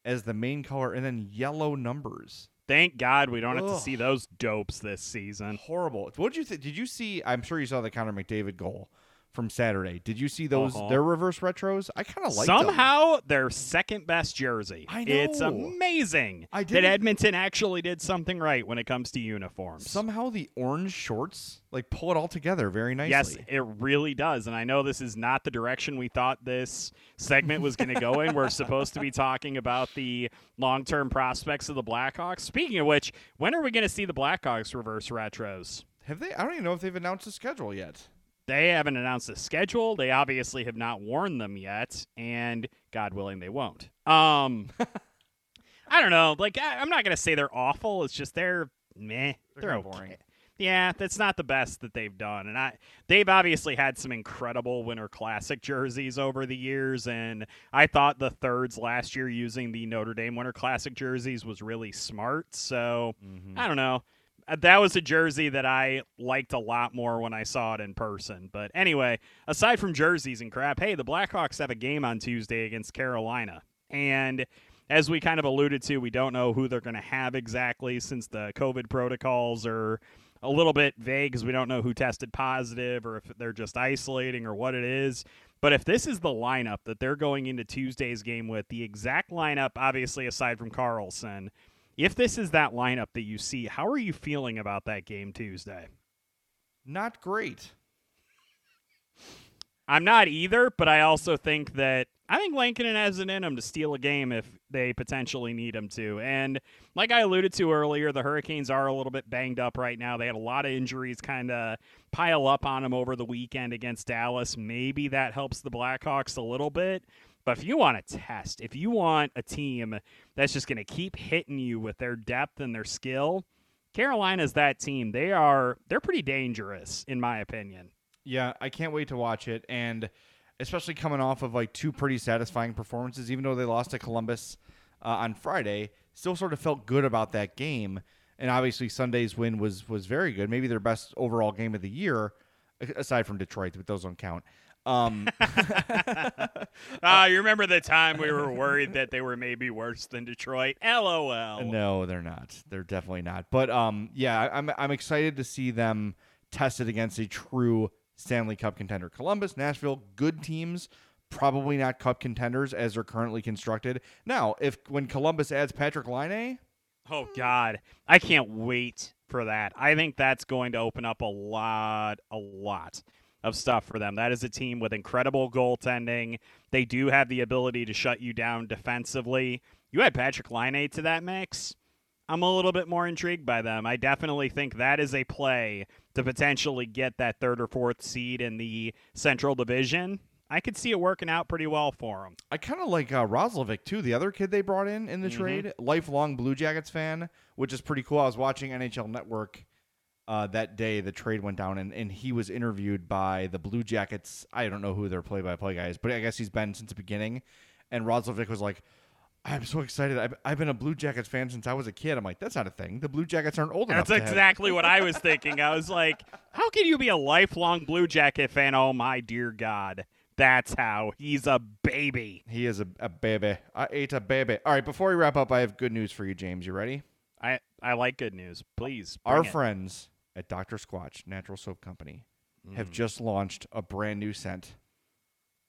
as the main color, and then yellow numbers. Thank God we don't have to see those dopes this season. Horrible. What did you think? Did you see? I'm sure you saw the Connor McDavid goal from Saturday. Did you see those? Uh-huh. Their reverse retros. I kind of like them. Somehow their second best jersey. I know. It's amazing I that didn't- Edmonton actually did something right when it comes to uniforms. Somehow the orange shorts like pull it all together very nicely. Yes, it really does. And I know this is not the direction we thought this segment was going to go in. We're supposed to be talking about the long term prospects of the Blackhawks. Speaking of which, when are we going to see the Blackhawks reverse retros? Have they? I don't even know if they've announced the schedule yet. They haven't announced the schedule. They obviously have not worn them yet, and God willing, they won't. Um, I don't know. Like, I, I'm not gonna say they're awful. It's just they're meh. They're They're, okay. boring. Yeah, that's not the best that they've done, and I they've obviously had some incredible Winter Classic jerseys over the years, and I thought the thirds last year using the Notre Dame Winter Classic jerseys was really smart. So Mm-hmm. I don't know. That was a jersey that I liked a lot more when I saw it in person. But anyway, aside from jerseys and crap, hey, the Blackhawks have a game on Tuesday against Carolina. And as we kind of alluded to, we don't know who they're going to have exactly since the COVID protocols are a little bit vague because we don't know who tested positive or if they're just isolating or what it is. But if this is the lineup that they're going into Tuesday's game with, the exact lineup, obviously aside from Carlsson, if this is that lineup that you see, how are you feeling about that game Tuesday? Not great. I'm not either, but I also think that I think Lankinen has it in him to steal a game if they potentially need him to. And like I alluded to earlier, the Hurricanes are a little bit banged up right now. They had a lot of injuries kind of pile up on them over the weekend against Dallas. Maybe that helps the Blackhawks a little bit. But if you want to test, if you want a team that's just going to keep hitting you with their depth and their skill, Carolina's that team. They are they're pretty dangerous in my opinion. Yeah, I can't wait to watch it, and especially coming off of like two pretty satisfying performances, even though they lost to Columbus uh, on Friday, still sort of felt good about that game. And obviously, Sunday's win was was very good, maybe their best overall game of the year, aside from Detroit, but those don't count. Um, Ah, you remember the time we were worried that they were maybe worse than Detroit? LOL. No, they're not. They're definitely not. But um, yeah, I'm I'm excited to see them tested against a true Stanley Cup contender. Columbus, Nashville, good teams, probably not cup contenders as they're currently constructed. Now, if when Columbus adds Patrik Laine, Oh God, I can't wait for that. I think that's going to open up a lot, a lot of stuff for them. That is a team with incredible goaltending. They do have the ability to shut you down defensively. You add Patrik Laine to that mix. I'm a little bit more intrigued by them. I definitely think that is a play to potentially get that third or fourth seed in the Central Division. I could see it working out pretty well for them. I kind of like uh, Roslovic too, the other kid they brought in in the Mhm. trade, lifelong Blue Jackets fan, which is pretty cool. I was watching NHL Network uh, that day the trade went down, and, and he was interviewed by the Blue Jackets. I don't know who their play-by-play guy is, but I guess he's been since the beginning. And Roslovic was like, I'm so excited. I've, I've been a Blue Jackets fan since I was a kid. I'm like, that's not a thing. The Blue Jackets aren't old enough. That's exactly what I was thinking. I was like, how can you be a lifelong Blue Jacket fan? Oh my dear God. That's how. He's a baby. He is a, a baby. I ate a baby. All right, before we wrap up, I have good news for you, James. You ready? I, I like good news. Please. Our it. friends at Dr. Squatch Natural Soap Company Mm. have just launched a brand new scent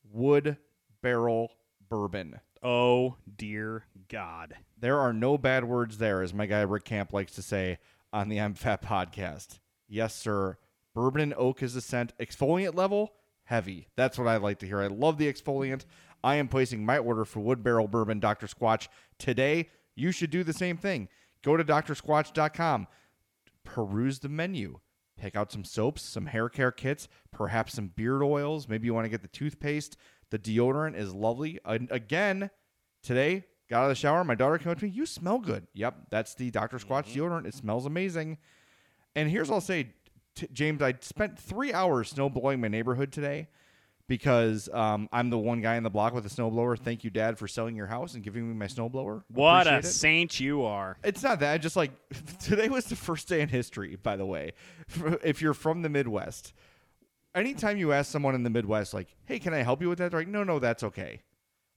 Wood Barrel Bourbon. Oh dear God. There are no bad words there, as my guy Rick Camp likes to say on the I'm Fat podcast. Yes, sir. Bourbon and oak is the scent. Exfoliant level, heavy. That's what I like to hear. I love the exfoliant. I am placing my order for Wood Barrel Bourbon Dr. Squatch today. You should do the same thing. Go to drsquatch.com, peruse the menu, pick out some soaps, some hair care kits, perhaps some beard oils. Maybe you want to get the toothpaste. The deodorant is lovely. And again, today, got out of the shower. My daughter came up to me. You smell good. Yep, that's the Dr. Squatch mm-hmm. deodorant. It smells amazing. And here's what I'll say, t- James. I spent three hours snow blowing my neighborhood today because um, I'm the one guy in the block with a snowblower. Thank you, Dad, for selling your house and giving me my snowblower. What a it. saint you are. It's not that. Just like today was the first day in history, by the way. If you're from the Midwest, anytime you ask someone in the Midwest, like, hey, can I help you with that? They're like, no, no, that's okay.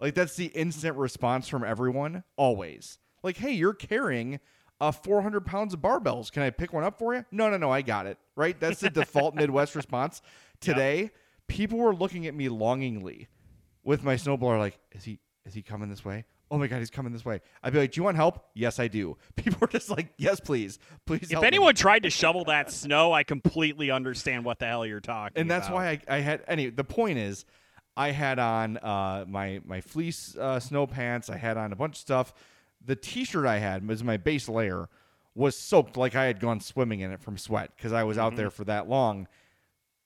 Like, that's the instant response from everyone, always. Like, hey, you're carrying uh, 400 pounds of barbells. Can I pick one up for you? No, no, no, I got it. Right? That's the default Midwest response. Today, people were looking at me longingly with my snowblower, like, is he is he coming this way? Oh my god, he's coming this way. I'd be like, Do you want help? Yes, I do. People were just like, Yes, please. Please If help me." anyone tried to shovel that snow, I completely understand what the hell you're talking and that's about. why I, I had any the point is I had on uh, my my fleece uh, snow pants. I had on a bunch of stuff. The T-shirt I had was my base layer was soaked like I had gone swimming in it from sweat because I was out there for that long.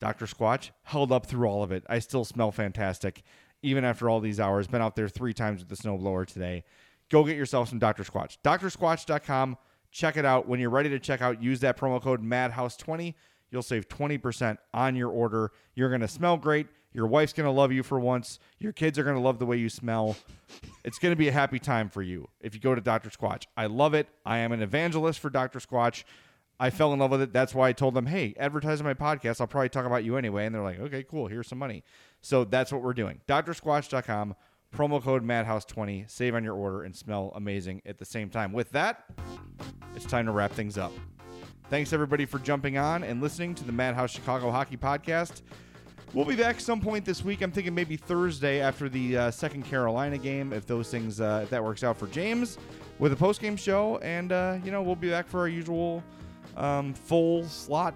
Dr. Squatch held up through all of it. I still smell fantastic even after all these hours. Been out there three times with the snowblower today. Go get yourself some Dr. Squatch. DrSquatch.com. Check it out. When you're ready to check out, use that promo code MADHOUSE20. You'll save 20% on your order. You're going to smell great. Your wife's going to love you for once. Your kids are going to love the way you smell. It's going to be a happy time for you if you go to Dr. Squatch. I love it. I am an evangelist for Dr. Squatch. I fell in love with it. That's why I told them, hey, advertise my podcast. I'll probably talk about you anyway. And they're like, okay, cool. Here's some money. So that's what we're doing. DrSquatch.com, promo code MADHOUSE20. Save on your order and smell amazing at the same time. With that, it's time to wrap things up. Thanks, everybody, for jumping on and listening to the Madhouse Chicago Hockey Podcast. We'll be back some point this week. I'm thinking maybe Thursday after the uh, second Carolina game, if those things, uh, if that works out for James, with a post game show. And, uh, you know, we'll be back for our usual um, full slot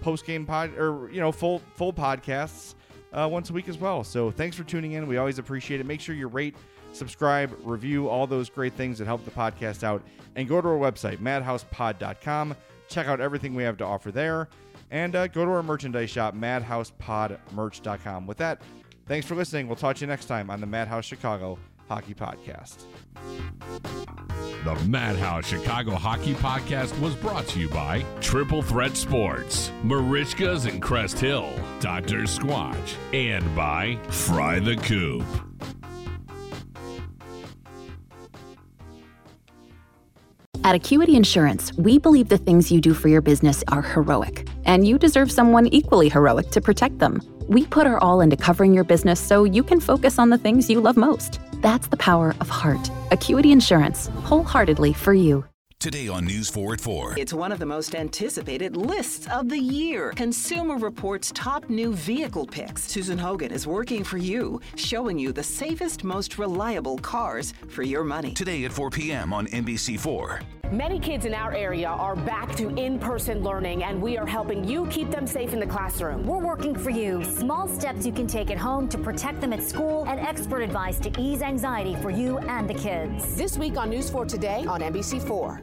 post game pod, or, you know, full, full podcasts uh, once a week as well. So thanks for tuning in. We always appreciate it. Make sure you rate, subscribe, review, all those great things that help the podcast out. And go to our website, madhousepod.com. Check out everything we have to offer there. And uh, go to our merchandise shop, madhousepodmerch.com. With that, thanks for listening. We'll talk to you next time on the Madhouse Chicago Hockey Podcast. The Madhouse Chicago Hockey Podcast was brought to you by Triple Threat Sports, Merichkas in Crest Hill, Dr. Squatch, and by Fry the Coop. At Acuity Insurance, we believe the things you do for your business are heroic, and you deserve someone equally heroic to protect them. We put our all into covering your business so you can focus on the things you love most. That's the power of heart. Acuity Insurance, wholeheartedly for you. Today on News 4 at 4. It's one of the most anticipated lists of the year. Consumer Reports top new vehicle picks. Susan Hogan is working for you, showing you the safest, most reliable cars for your money. Today at 4 p.m. on NBC4. Many kids in our area are back to in person learning, and we are helping you keep them safe in the classroom. We're working for you. Small steps you can take at home to protect them at school, and expert advice to ease anxiety for you and the kids. This week on News 4 Today on NBC4.